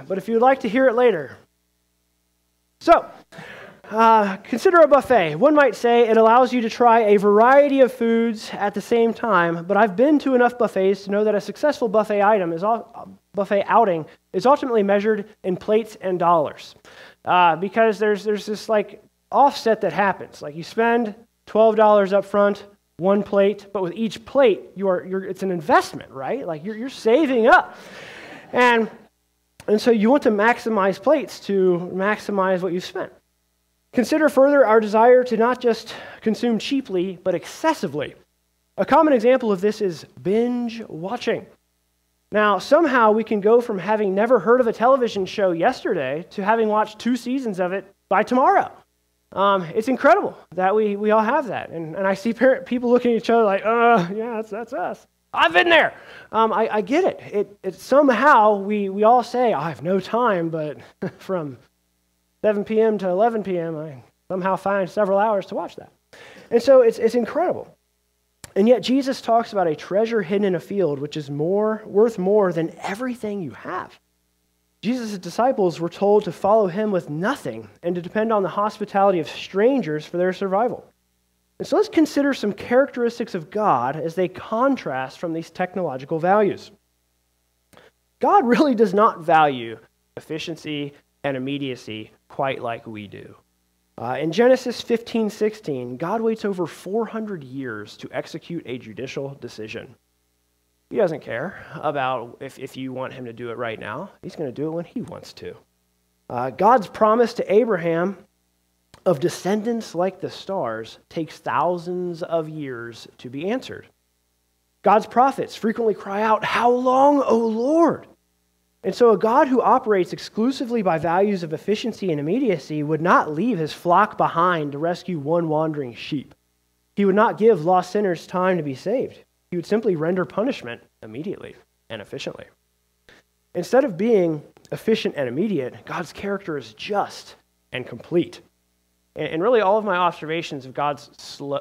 But if you would like to hear it later. So, uh, consider a buffet. One might say it allows you to try a variety of foods at the same time, but I've been to enough buffets to know that a successful buffet item is all, buffet outing is ultimately measured in plates and dollars. Uh, because there's, there's this like offset that happens. Like you spend $12 up front, one plate, but with each plate, you are, you're, it's an investment, right? Like you're, you're saving up. And And so you want to maximize plates to maximize what you've spent. Consider further our desire to not just consume cheaply, but excessively. A common example of this is binge watching. Now, somehow we can go from having never heard of a television show yesterday to having watched two seasons of it by tomorrow. Um, it's incredible that we, we all have that. And, and I see parent, people looking at each other like, uh, yeah, that's, that's us. I've been there. Um, I, I get it. it. It somehow we, we all say, I have no time, but from 7 p.m. to 11 p.m., I somehow find several hours to watch that. And so it's, it's incredible. And yet Jesus talks about a treasure hidden in a field which is more worth more than everything you have. Jesus' disciples were told to follow him with nothing and to depend on the hospitality of strangers for their survival. And so let's consider some characteristics of God as they contrast from these technological values. God really does not value efficiency and immediacy quite like we do. Uh, in Genesis 15 16, God waits over 400 years to execute a judicial decision. He doesn't care about if, if you want him to do it right now. He's going to do it when he wants to. Uh, God's promise to Abraham of descendants like the stars takes thousands of years to be answered. God's prophets frequently cry out, How long, O Lord? And so, a God who operates exclusively by values of efficiency and immediacy would not leave his flock behind to rescue one wandering sheep. He would not give lost sinners time to be saved. He would simply render punishment immediately and efficiently. Instead of being efficient and immediate, God's character is just and complete. And really, all of my observations of God's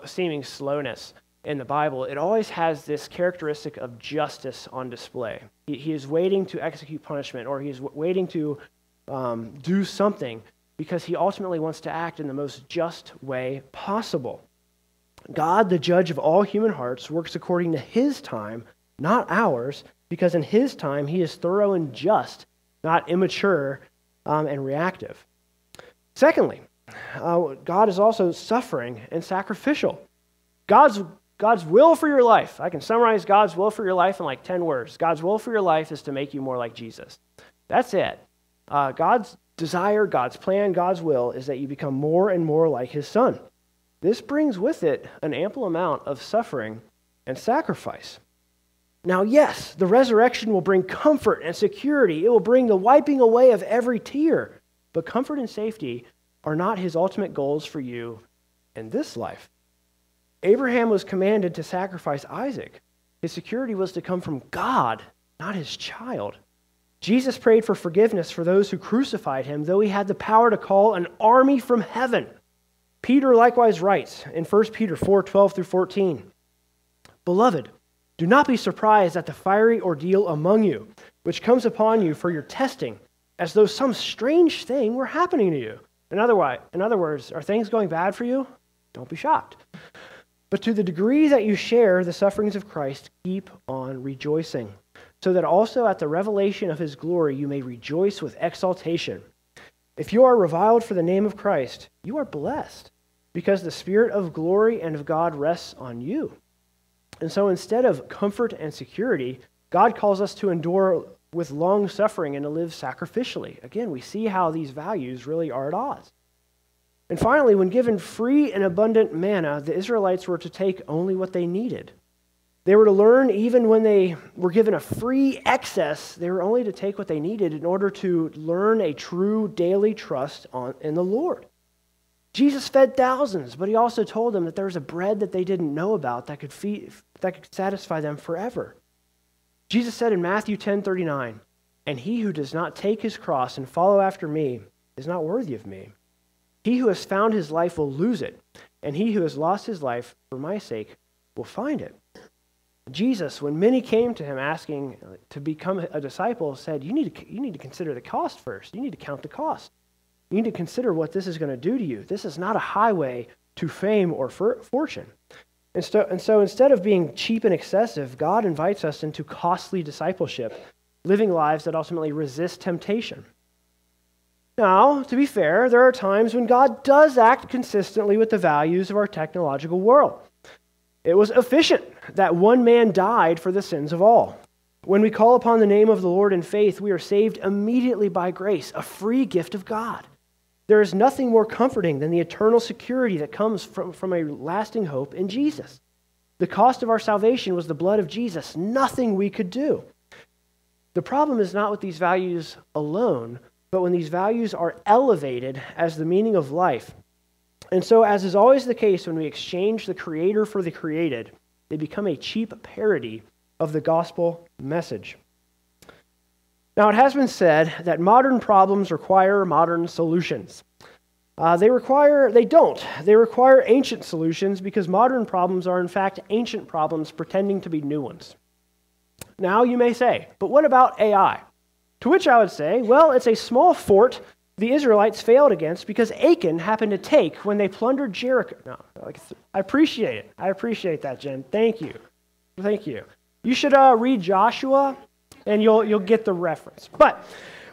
seeming slowness in the Bible, it always has this characteristic of justice on display. He, he is waiting to execute punishment, or he's waiting to um, do something because he ultimately wants to act in the most just way possible. God, the judge of all human hearts, works according to his time, not ours, because in his time he is thorough and just, not immature um, and reactive. Secondly, uh, God is also suffering and sacrificial. God's God's will for your life. I can summarize God's will for your life in like 10 words. God's will for your life is to make you more like Jesus. That's it. Uh, God's desire, God's plan, God's will is that you become more and more like his son. This brings with it an ample amount of suffering and sacrifice. Now, yes, the resurrection will bring comfort and security. It will bring the wiping away of every tear. But comfort and safety are not his ultimate goals for you in this life. Abraham was commanded to sacrifice Isaac. His security was to come from God, not his child. Jesus prayed for forgiveness for those who crucified him, though he had the power to call an army from heaven. Peter likewise writes in 1 Peter 4 12 through 14 Beloved, do not be surprised at the fiery ordeal among you, which comes upon you for your testing, as though some strange thing were happening to you. In other, in other words, are things going bad for you? Don't be shocked. But to the degree that you share the sufferings of Christ, keep on rejoicing, so that also at the revelation of his glory you may rejoice with exultation. If you are reviled for the name of Christ, you are blessed, because the Spirit of glory and of God rests on you. And so instead of comfort and security, God calls us to endure with long suffering and to live sacrificially. Again, we see how these values really are at odds. And finally, when given free and abundant manna, the Israelites were to take only what they needed. They were to learn, even when they were given a free excess, they were only to take what they needed in order to learn a true daily trust on, in the Lord. Jesus fed thousands, but he also told them that there was a bread that they didn't know about that could, feed, that could satisfy them forever. Jesus said in Matthew 10 39, And he who does not take his cross and follow after me is not worthy of me. He who has found his life will lose it, and he who has lost his life for my sake will find it. Jesus, when many came to him asking to become a disciple, said, you need, to, you need to consider the cost first. You need to count the cost. You need to consider what this is going to do to you. This is not a highway to fame or fortune. And so, and so instead of being cheap and excessive, God invites us into costly discipleship, living lives that ultimately resist temptation. Now, to be fair, there are times when God does act consistently with the values of our technological world. It was efficient that one man died for the sins of all. When we call upon the name of the Lord in faith, we are saved immediately by grace, a free gift of God. There is nothing more comforting than the eternal security that comes from, from a lasting hope in Jesus. The cost of our salvation was the blood of Jesus, nothing we could do. The problem is not with these values alone, but when these values are elevated as the meaning of life. And so, as is always the case when we exchange the Creator for the created, they become a cheap parody of the gospel message. Now, it has been said that modern problems require modern solutions. Uh, they require, they don't. They require ancient solutions because modern problems are, in fact, ancient problems pretending to be new ones. Now, you may say, but what about AI? To which I would say, well, it's a small fort the Israelites failed against because Achan happened to take when they plundered Jericho. No, I appreciate it. I appreciate that, Jen. Thank you. Thank you. You should uh, read Joshua and you'll, you'll get the reference. But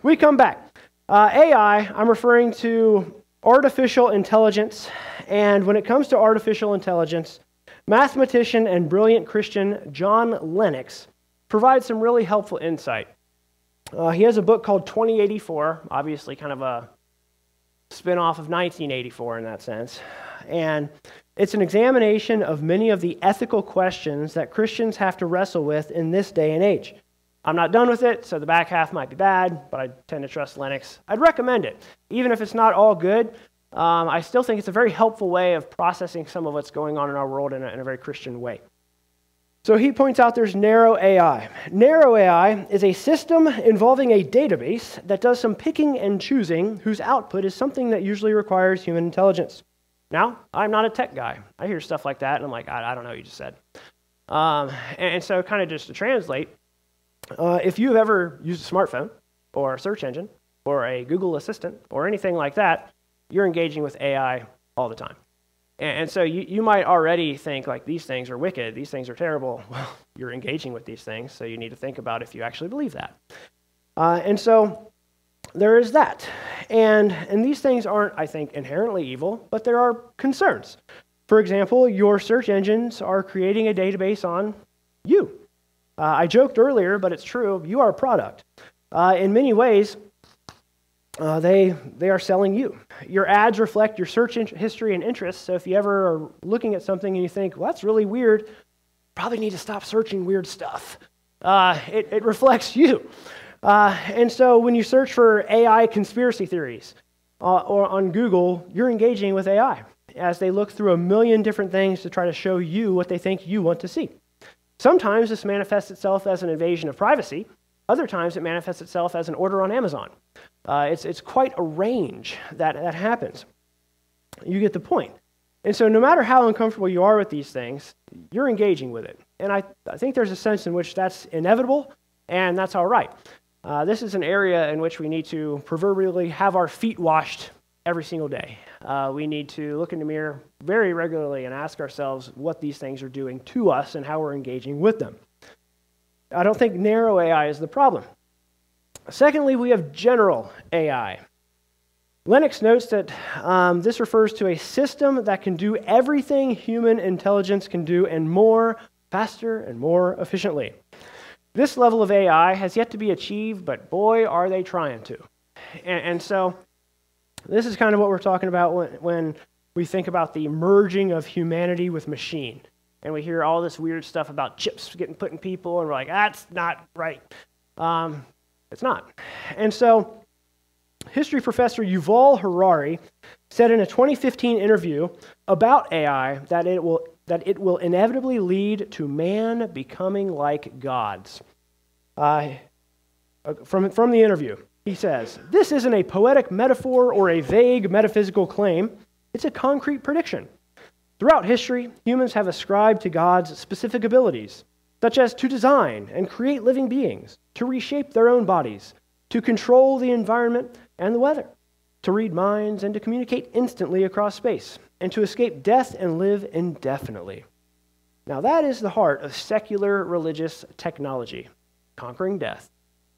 we come back. Uh, AI, I'm referring to artificial intelligence. And when it comes to artificial intelligence, mathematician and brilliant Christian John Lennox provides some really helpful insight. Uh, he has a book called 2084, obviously, kind of a spin off of 1984 in that sense. And it's an examination of many of the ethical questions that Christians have to wrestle with in this day and age. I'm not done with it, so the back half might be bad, but I tend to trust Lennox. I'd recommend it. Even if it's not all good, um, I still think it's a very helpful way of processing some of what's going on in our world in a, in a very Christian way. So he points out there's narrow AI. Narrow AI is a system involving a database that does some picking and choosing, whose output is something that usually requires human intelligence. Now, I'm not a tech guy. I hear stuff like that, and I'm like, I, I don't know what you just said. Um, and, and so, kind of just to translate, uh, if you've ever used a smartphone or a search engine or a Google Assistant or anything like that, you're engaging with AI all the time. And, and so you, you might already think like these things are wicked, these things are terrible. Well, you're engaging with these things, so you need to think about if you actually believe that. Uh, and so there is that. And, and these things aren't, I think, inherently evil, but there are concerns. For example, your search engines are creating a database on you. Uh, I joked earlier, but it's true. You are a product. Uh, in many ways, uh, they, they are selling you. Your ads reflect your search history and interests. So if you ever are looking at something and you think, well, that's really weird, probably need to stop searching weird stuff. Uh, it, it reflects you. Uh, and so when you search for AI conspiracy theories uh, or on Google, you're engaging with AI as they look through a million different things to try to show you what they think you want to see. Sometimes this manifests itself as an invasion of privacy. Other times it manifests itself as an order on Amazon. Uh, it's, it's quite a range that, that happens. You get the point. And so, no matter how uncomfortable you are with these things, you're engaging with it. And I, I think there's a sense in which that's inevitable, and that's all right. Uh, this is an area in which we need to proverbially have our feet washed every single day. Uh, we need to look in the mirror very regularly and ask ourselves what these things are doing to us and how we're engaging with them. I don't think narrow AI is the problem. Secondly, we have general AI. Lennox notes that um, this refers to a system that can do everything human intelligence can do and more, faster, and more efficiently. This level of AI has yet to be achieved, but boy, are they trying to. And, and so, this is kind of what we're talking about when, when we think about the merging of humanity with machine. And we hear all this weird stuff about chips getting put in people, and we're like, that's not right. Um, it's not. And so, history professor Yuval Harari said in a 2015 interview about AI that it will, that it will inevitably lead to man becoming like gods. Uh, from, from the interview, he says, This isn't a poetic metaphor or a vague metaphysical claim, it's a concrete prediction. Throughout history, humans have ascribed to gods specific abilities, such as to design and create living beings, to reshape their own bodies, to control the environment and the weather, to read minds and to communicate instantly across space, and to escape death and live indefinitely. Now, that is the heart of secular religious technology conquering death,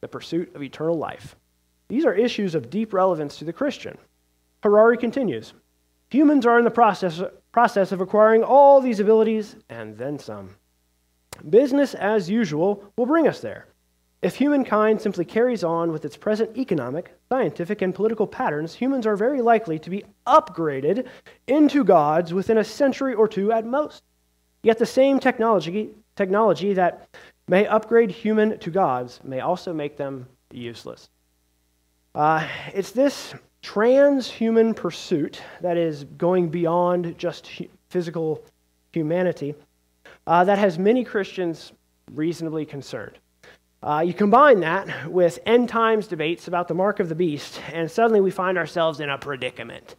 the pursuit of eternal life. These are issues of deep relevance to the Christian. Harari continues Humans are in the process, process of acquiring all these abilities and then some. Business as usual will bring us there. If humankind simply carries on with its present economic, scientific, and political patterns, humans are very likely to be upgraded into gods within a century or two at most. Yet the same technology, technology that may upgrade human to gods may also make them useless. Uh, it's this transhuman pursuit that is going beyond just hu- physical humanity uh, that has many Christians reasonably concerned. Uh, you combine that with end times debates about the mark of the beast, and suddenly we find ourselves in a predicament.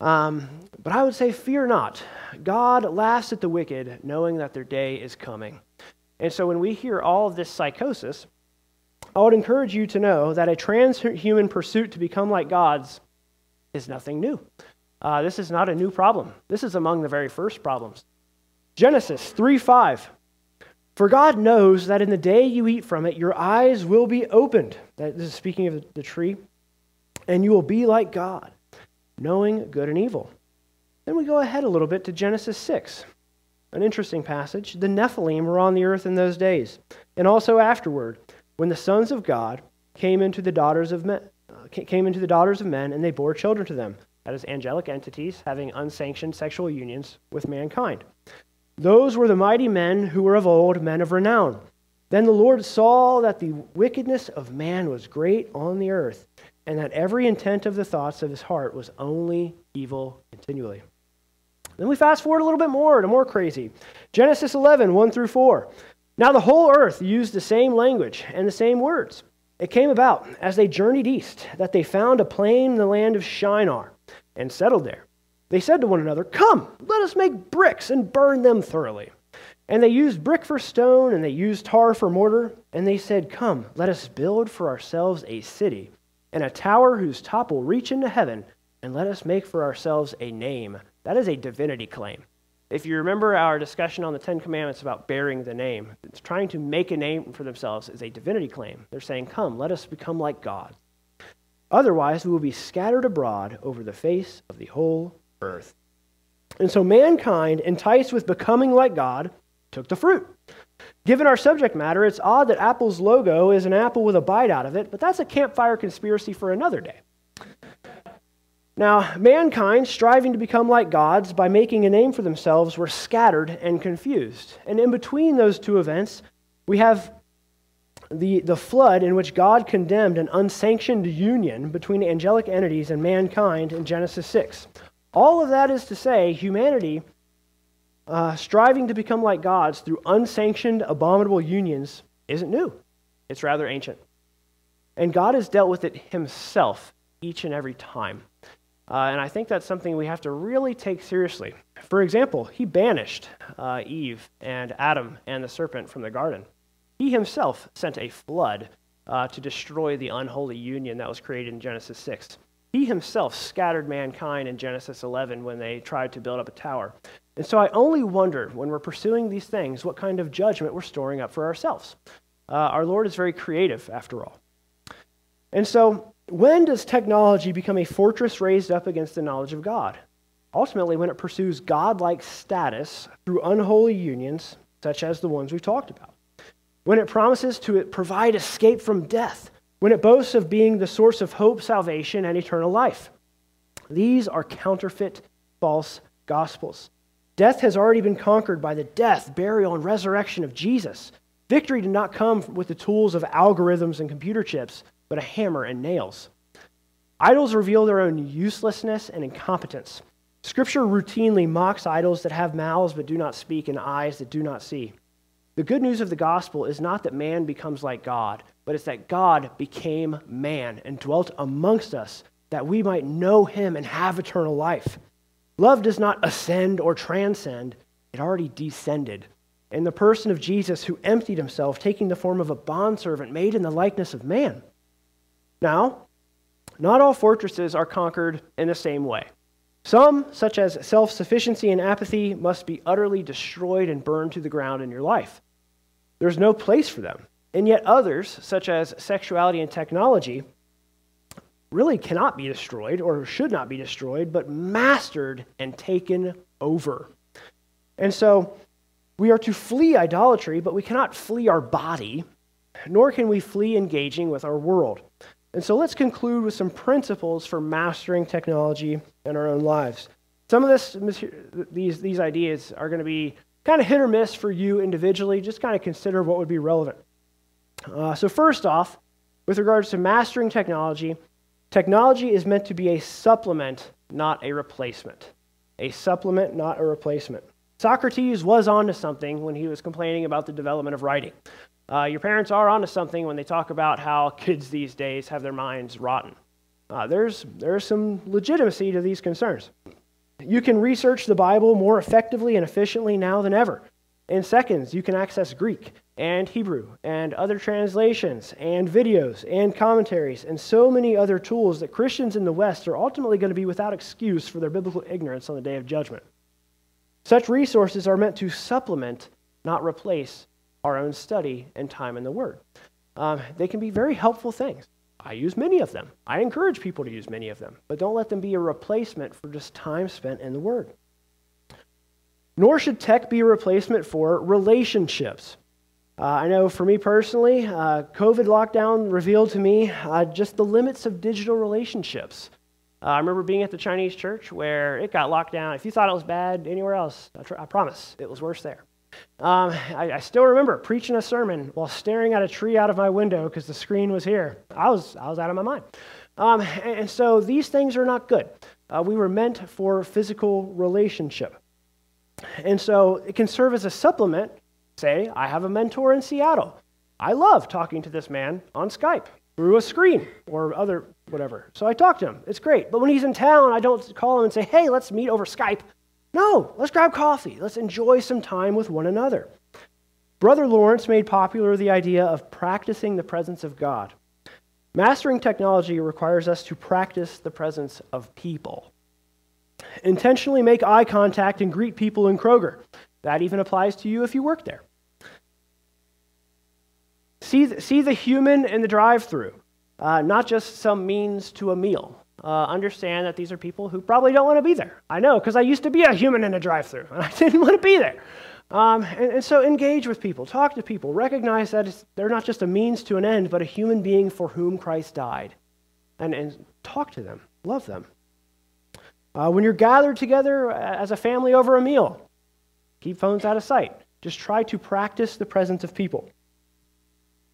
Um, but I would say, fear not. God laughs at the wicked, knowing that their day is coming. And so when we hear all of this psychosis, I would encourage you to know that a transhuman pursuit to become like gods is nothing new. Uh, this is not a new problem. This is among the very first problems. Genesis 3 5. For God knows that in the day you eat from it, your eyes will be opened. That, this is speaking of the tree. And you will be like God, knowing good and evil. Then we go ahead a little bit to Genesis 6, an interesting passage. The Nephilim were on the earth in those days, and also afterward, when the sons of God came into the daughters of men, uh, came into the daughters of men, and they bore children to them. That is, angelic entities having unsanctioned sexual unions with mankind. Those were the mighty men who were of old, men of renown. Then the Lord saw that the wickedness of man was great on the earth, and that every intent of the thoughts of his heart was only evil continually. Then we fast forward a little bit more to more crazy. Genesis 11, 1 through 4. Now the whole earth used the same language and the same words. It came about as they journeyed east that they found a plain in the land of Shinar and settled there. They said to one another, Come, let us make bricks and burn them thoroughly. And they used brick for stone, and they used tar for mortar. And they said, Come, let us build for ourselves a city, and a tower whose top will reach into heaven, and let us make for ourselves a name. That is a divinity claim. If you remember our discussion on the Ten Commandments about bearing the name, it's trying to make a name for themselves is a divinity claim. They're saying, Come, let us become like God. Otherwise, we will be scattered abroad over the face of the whole earth. And so mankind, enticed with becoming like God, took the fruit. Given our subject matter, it's odd that Apple's logo is an apple with a bite out of it, but that's a campfire conspiracy for another day. Now, mankind, striving to become like gods by making a name for themselves, were scattered and confused. And in between those two events, we have the, the flood in which God condemned an unsanctioned union between angelic entities and mankind in Genesis 6. All of that is to say, humanity uh, striving to become like gods through unsanctioned, abominable unions isn't new. It's rather ancient. And God has dealt with it himself each and every time. Uh, and I think that's something we have to really take seriously. For example, he banished uh, Eve and Adam and the serpent from the garden. He himself sent a flood uh, to destroy the unholy union that was created in Genesis 6. He himself scattered mankind in Genesis 11 when they tried to build up a tower. And so I only wonder when we're pursuing these things what kind of judgment we're storing up for ourselves. Uh, our Lord is very creative, after all. And so, when does technology become a fortress raised up against the knowledge of God? Ultimately, when it pursues godlike status through unholy unions, such as the ones we've talked about. When it promises to provide escape from death when it boasts of being the source of hope, salvation, and eternal life. These are counterfeit, false gospels. Death has already been conquered by the death, burial, and resurrection of Jesus. Victory did not come with the tools of algorithms and computer chips, but a hammer and nails. Idols reveal their own uselessness and incompetence. Scripture routinely mocks idols that have mouths but do not speak and eyes that do not see. The good news of the gospel is not that man becomes like God, but it's that God became man and dwelt amongst us that we might know him and have eternal life. Love does not ascend or transcend, it already descended. In the person of Jesus, who emptied himself, taking the form of a bondservant made in the likeness of man. Now, not all fortresses are conquered in the same way. Some, such as self sufficiency and apathy, must be utterly destroyed and burned to the ground in your life. There's no place for them. And yet, others, such as sexuality and technology, really cannot be destroyed or should not be destroyed, but mastered and taken over. And so, we are to flee idolatry, but we cannot flee our body. nor can we flee engaging with our world. And so let's conclude with some principles for mastering technology in our own lives. Some of this, these, these ideas are going to be kind of hit or miss for you individually. Just kind of consider what would be relevant. Uh, so, first off, with regards to mastering technology, technology is meant to be a supplement, not a replacement. A supplement, not a replacement. Socrates was onto something when he was complaining about the development of writing. Uh, your parents are onto something when they talk about how kids these days have their minds rotten. Uh, there's, there's some legitimacy to these concerns. You can research the Bible more effectively and efficiently now than ever. In seconds, you can access Greek and Hebrew and other translations and videos and commentaries and so many other tools that Christians in the West are ultimately going to be without excuse for their biblical ignorance on the day of judgment. Such resources are meant to supplement, not replace, our own study and time in the Word. Um, they can be very helpful things. I use many of them. I encourage people to use many of them, but don't let them be a replacement for just time spent in the Word. Nor should tech be a replacement for relationships. Uh, I know for me personally, uh, COVID lockdown revealed to me uh, just the limits of digital relationships. Uh, I remember being at the Chinese church where it got locked down. If you thought it was bad anywhere else, I, tr- I promise it was worse there. Um, I, I, still remember preaching a sermon while staring at a tree out of my window because the screen was here. I was, I was out of my mind. Um, and, and, so these things are not good. Uh, we were meant for physical relationship. And so it can serve as a supplement. Say, I have a mentor in Seattle. I love talking to this man on Skype through a screen or other whatever. So I talk to him. It's great. But when he's in town, I don't call him and say, hey, let's meet over Skype. No, let's grab coffee. Let's enjoy some time with one another. Brother Lawrence made popular the idea of practicing the presence of God. Mastering technology requires us to practice the presence of people. Intentionally make eye contact and greet people in Kroger. That even applies to you if you work there. See, see the human in the drive through, uh, not just some means to a meal uh, understand that these are people who probably don't want to be there. I know, because I used to be a human in a drive through, and I didn't want to be there. Um, and, and, so engage with people, talk to people, recognize that they're not just a means to an end, but a human being for whom Christ died. And, and talk to them, love them. Uh, when you're gathered together as a family over a meal, keep phones out of sight. Just try to practice the presence of people.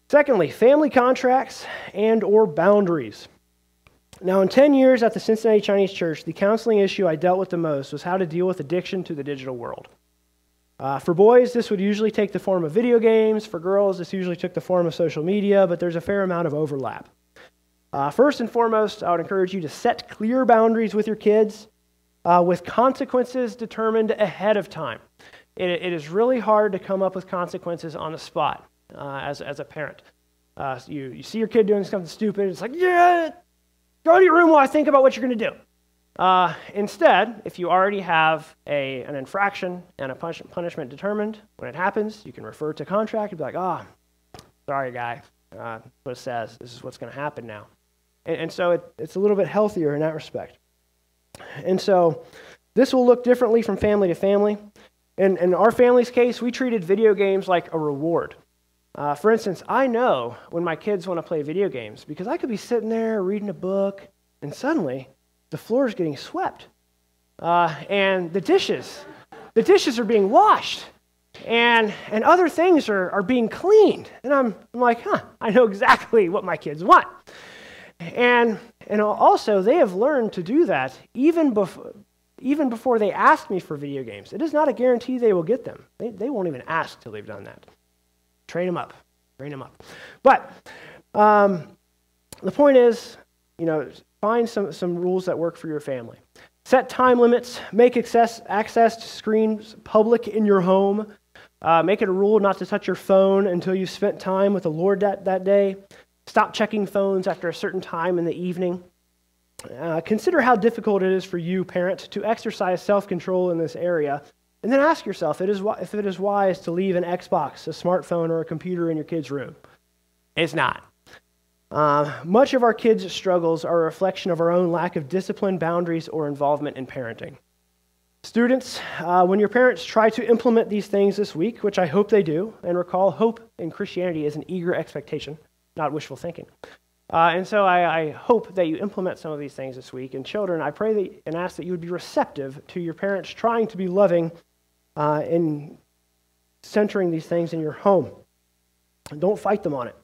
Secondly, family contracts and or boundaries. Now, in 10 years at the Cincinnati Chinese Church, the counseling issue I dealt with the most was how to deal with addiction to the digital world. Uh, for boys, this would usually take the form of video games. For girls, this usually took the form of social media, but there's a fair amount of overlap. Uh, first and foremost, I would encourage you to set clear boundaries with your kids uh, with consequences determined ahead of time. It, it is really hard to come up with consequences on the spot uh, as, as a parent. Uh, you, you see your kid doing something stupid, it's like, yeah, Go to your room while I think about what you're going to do. Uh, instead, if you already have a, an infraction and a punish, punishment determined, when it happens, you can refer to contract and be like, ah, oh, sorry, guy. Uh, what it says. This is what's going to happen now. And, and so it, it's a little bit healthier in that respect. And so this will look differently from family to family. In, in our family's case, we treated video games like a reward. Uh, for instance, I know when my kids want to play video games because I could be sitting there reading a book and suddenly the floor is getting swept. Uh, and the dishes, the dishes are being washed. And, and other things are, are being cleaned. And I'm, I'm like, huh, I know exactly what my kids want. And, and also, they have learned to do that even, bef- even before they ask me for video games. It is not a guarantee they will get them. They, they won't even ask till they've done that. Train them up. Train them up. But um, the point is, you know, find some, some rules that work for your family. Set time limits. Make access, access to screens public in your home. Uh, make it a rule not to touch your phone until you've spent time with the Lord that, that day. Stop checking phones after a certain time in the evening. Uh, consider how difficult it is for you, parent, to exercise self control in this area and then ask yourself if it is wise to leave an Xbox, a smartphone, or a computer in your kid's room. It's not. Uh, much of our kids' struggles are a reflection of our own lack of discipline, boundaries, or involvement in parenting. Students, uh, when your parents try to implement these things this week, which I hope they do, and recall, hope in Christianity is an eager expectation, not wishful thinking. Uh, and so I, I, hope that you implement some of these things this week. And children, I pray that, and ask that you would be receptive to your parents trying to be loving uh, in centering these things in your home. Don't fight them on it.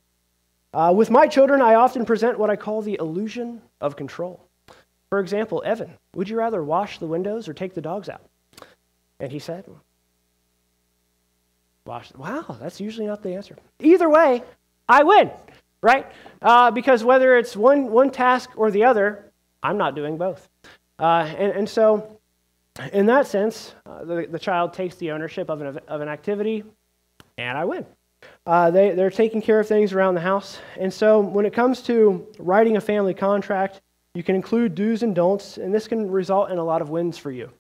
Uh, with my children, I often present what I call the illusion of control. For example, Evan, would you rather wash the windows or take the dogs out? And he said, Wash. Wow, that's usually not the answer. Either way, I win, right? Uh, because whether it's one, one task or the other, I'm not doing both. Uh, and, and so, in that sense, uh, the, the child takes the ownership of an, of an activity, and I win. Uh, they, they're taking care of things around the house. And so, when it comes to writing a family contract, you can include do's and don'ts, and this can result in a lot of wins for you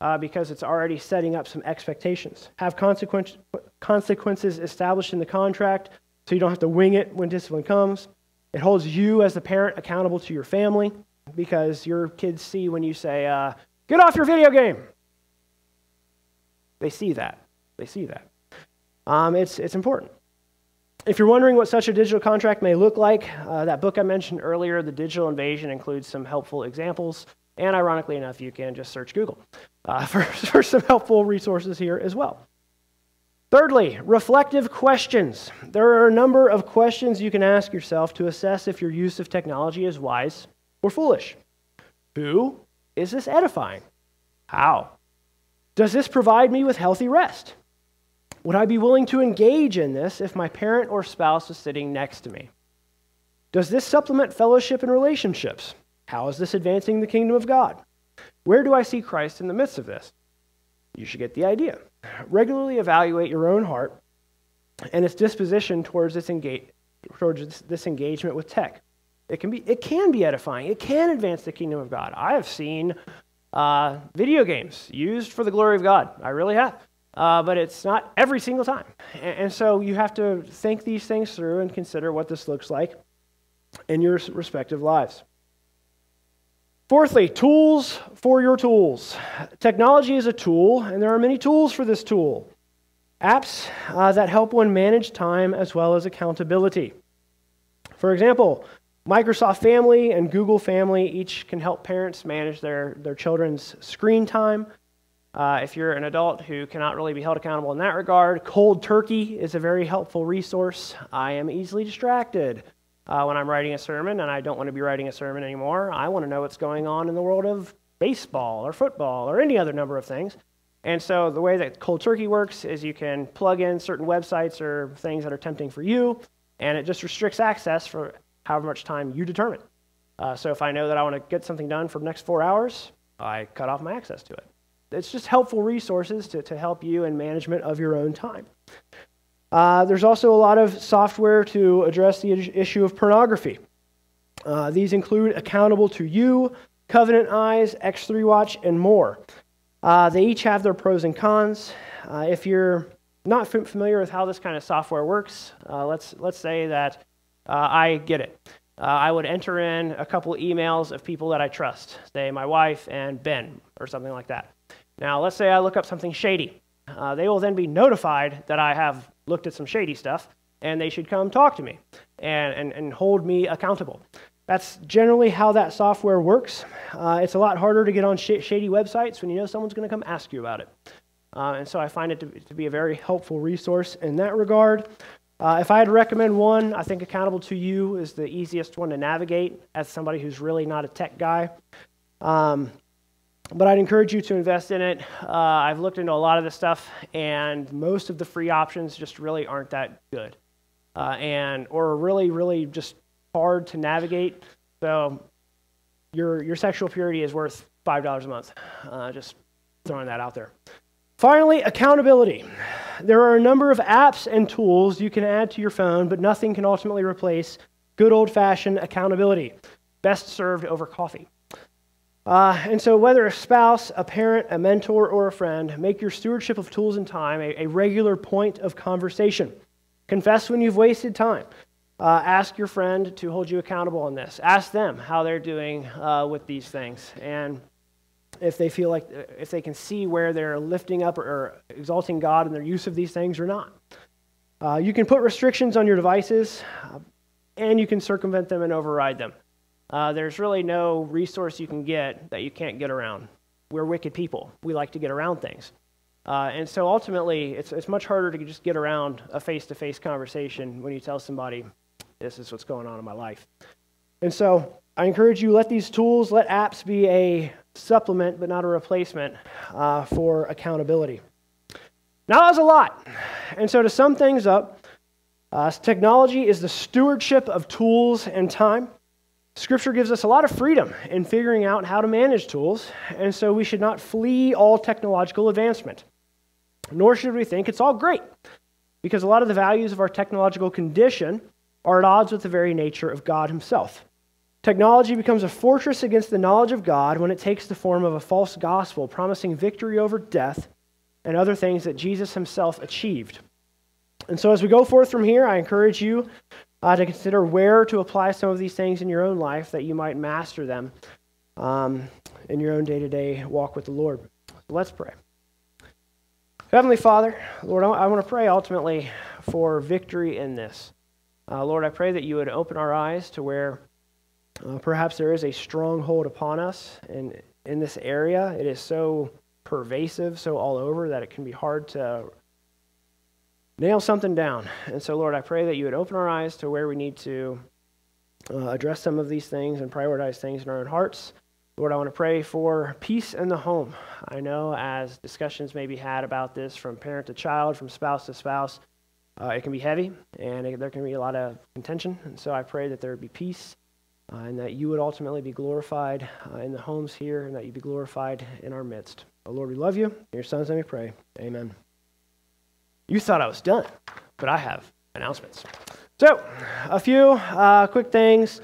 uh, because it's already setting up some expectations. Have consequence, consequences established in the contract so you don't have to wing it when discipline comes. It holds you as the parent accountable to your family because your kids see when you say, uh, get off your video game. They see that. They see that. Um, it's, it's important. If you're wondering what such a digital contract may look like, uh, that book I mentioned earlier, The Digital Invasion, includes some helpful examples. And ironically enough, you can just search Google uh, for, for some helpful resources here as well. Thirdly, reflective questions. There are a number of questions you can ask yourself to assess if your use of technology is wise or foolish. Who is this edifying? How? Does this provide me with healthy rest? Would I be willing to engage in this if my parent or spouse was sitting next to me? Does this supplement fellowship and relationships? How is this advancing the kingdom of God? Where do I see Christ in the midst of this? You should get the idea. Regularly evaluate your own heart and its disposition towards this, engage, towards this engagement with tech. It can, be, it can be edifying. It can advance the kingdom of God. I have seen uh, video games used for the glory of God. I really have uh, but it's not every single time. And, and, so you have to think these things through and consider what this looks like in your respective lives. Fourthly, tools for your tools. Technology is a tool, and there are many tools for this tool. Apps uh, that help one manage time as well as accountability. For example, Microsoft Family and Google Family each can help parents manage their, their children's screen time uh, if you're an adult who cannot really be held accountable in that regard, Cold Turkey is a very helpful resource. I am easily distracted uh, when I'm writing a sermon, and I don't want to be writing a sermon anymore. I want to know what's going on in the world of baseball or football or any other number of things. And so the way that Cold Turkey works is you can plug in certain websites or things that are tempting for you, and it just restricts access for however much time you determine. Uh, so if I know that I want to get something done for the next four hours, I cut off my access to it it's just helpful resources to, to help you in management of your own time. Uh, there's also a lot of software to address the issue of pornography. Uh, these include Accountable to You, Covenant Eyes, X3 Watch, and more. Uh, they each have their pros and cons. Uh, if you're not familiar with how this kind of software works, uh, let's, let's say that uh, I get it. I would enter in a couple emails of people that I trust, say my wife and Ben, or something like that. Now, let's say I look up something shady. Uh, they will then be notified that I have looked at some shady stuff, and they should come talk to me and, and, and hold me accountable. That's generally how that software works. Uh, it's a lot harder to get on sh- shady websites when you know someone's going to come ask you about it. Uh, and so I find it to, to, be a very helpful resource in that regard. Uh, if I had to recommend one, I think Accountable to You is the easiest one to navigate as somebody who's really not a tech guy. Um, but I'd encourage you to invest in it. Uh, I've looked into a lot of this stuff, and most of the free options just really aren't that good, uh, and or really, really just hard to navigate. So your your sexual purity is worth five dollars a month. Uh, just throwing that out there. Finally, accountability. There are a number of apps and tools you can add to your phone, but nothing can ultimately replace good old fashioned accountability, best served over coffee. Uh, and so, whether a spouse, a parent, a mentor, or a friend, make your stewardship of tools and time a, a regular point of conversation. Confess when you've wasted time. Uh, ask your friend to hold you accountable on this. Ask them how they're doing uh, with these things. And if they feel like, if they can see where they're lifting up or, or exalting God in their use of these things or not. Uh, you can put restrictions on your devices, uh, and you can circumvent them and override them. Uh, there's really no resource you can get that you can't get around. We're wicked people. We like to get around things. Uh, and so ultimately, it's, it's much harder to just get around a face to face conversation when you tell somebody, this is what's going on in my life. And so I encourage you, let these tools, let apps be a supplement, but not a replacement uh, for accountability. Now, that was a lot. And so to sum things up, uh, technology is the stewardship of tools and time. Scripture gives us a lot of freedom in figuring out how to manage tools, and so we should not flee all technological advancement. Nor should we think it's all great, because a lot of the values of our technological condition are at odds with the very nature of God Himself. Technology becomes a fortress against the knowledge of God when it takes the form of a false gospel promising victory over death and other things that Jesus Himself achieved. And so, as we go forth from here, I encourage you uh, to consider where to apply some of these things in your own life that you might master them um, in your own day to day walk with the Lord. Let's pray. Heavenly Father, Lord, I want to pray ultimately for victory in this. Uh, Lord, I pray that you would open our eyes to where uh, perhaps there is a stronghold upon us and in this area. It is so pervasive, so all over, that it can be hard to nail something down. And so, Lord, I pray that you would open our eyes to where we need to uh, address some of these things and prioritize things in our own hearts. Lord, I want to pray for peace in the home. I know as discussions may be had about this from parent to child, from spouse to spouse, uh, it can be heavy and it, there can be a lot of contention. And so I pray that there would be peace uh, and that you would ultimately be glorified uh, in the homes here and that you'd be glorified in our midst. Oh, Lord, we love you. In your son's name we pray. Amen. You thought I was done, but I have announcements. So, a few uh, quick things.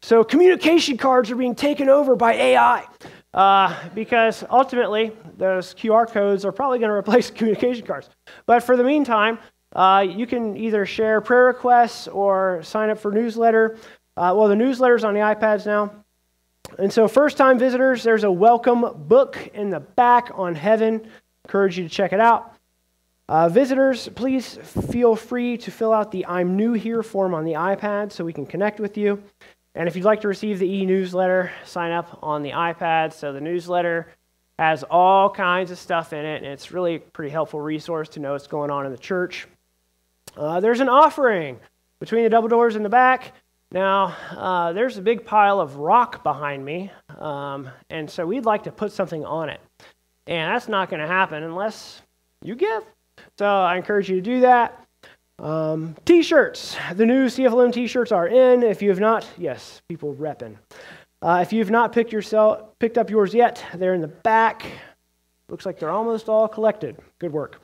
So, communication cards are being taken over by AI uh, because ultimately those QR codes are probably going to replace communication cards. But for the meantime, uh, you can either share prayer requests or sign up for newsletter. Uh, well, the newsletter's on the iPads now. And so, first time visitors, there's a welcome book in the back on heaven. Encourage you to check it out. Uh, visitors, please feel free to fill out the I'm new here form on the iPad so we can connect with you. And if you'd like to receive the e newsletter, sign up on the iPad. So the newsletter has all kinds of stuff in it, and it's really a pretty helpful resource to know what's going on in the church. Uh, there's an offering between the double doors in the back. Now, uh, there's a big pile of rock behind me, um, and so we'd like to put something on it. And that's not going to happen unless you give. So I encourage you to do that. Um, t-shirts. The new CFLM t-shirts are in. If you have not, yes, people repping. Uh, if you've not picked yourself picked up yours yet, they're in the back. Looks like they're almost all collected. Good work.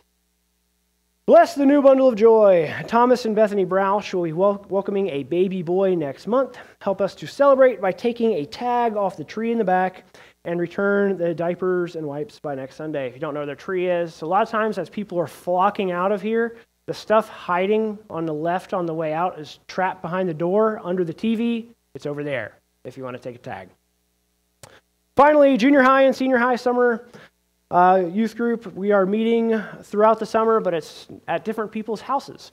Bless the new bundle of joy. Thomas and Bethany Broush will be wel- welcoming a baby boy next month. Help us to celebrate by taking a tag off the tree in the back and return the diapers and wipes by next Sunday. If you don't know where the tree is, a lot of times as people are flocking out of here, the stuff hiding on the left on the way out is trapped behind the door under the TV. It's over there if you want to take a tag. Finally, junior high and senior high summer uh, youth group. We are meeting throughout the summer, but it's at different people's houses.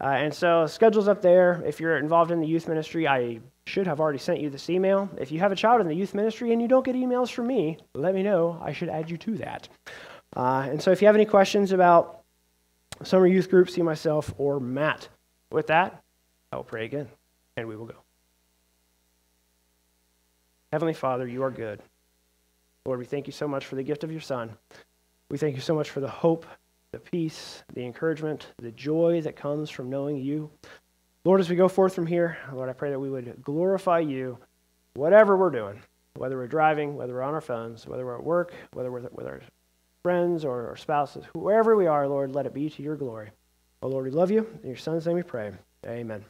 Uh, and so, schedule's up there. If you're involved in the youth ministry, I should have already sent you this email. If you have a child in the youth ministry and you don't get emails from me, let me know. I should add you to that. Uh, and so, if you have any questions about summer youth group, see myself or Matt. With that, I will pray again, and we will go. Heavenly Father, you are good. Lord, we thank you so much for the gift of your Son. We thank you so much for the hope, the peace, the encouragement, the joy that comes from knowing you. Lord, as we go forth from here, Lord, I pray that we would glorify you, whatever we're doing, whether we're driving, whether we're on our phones, whether we're at work, whether we're with our friends or our spouses, whoever we are, Lord, let it be to your glory. Oh, Lord, we love you. In your Son's name we pray. Amen.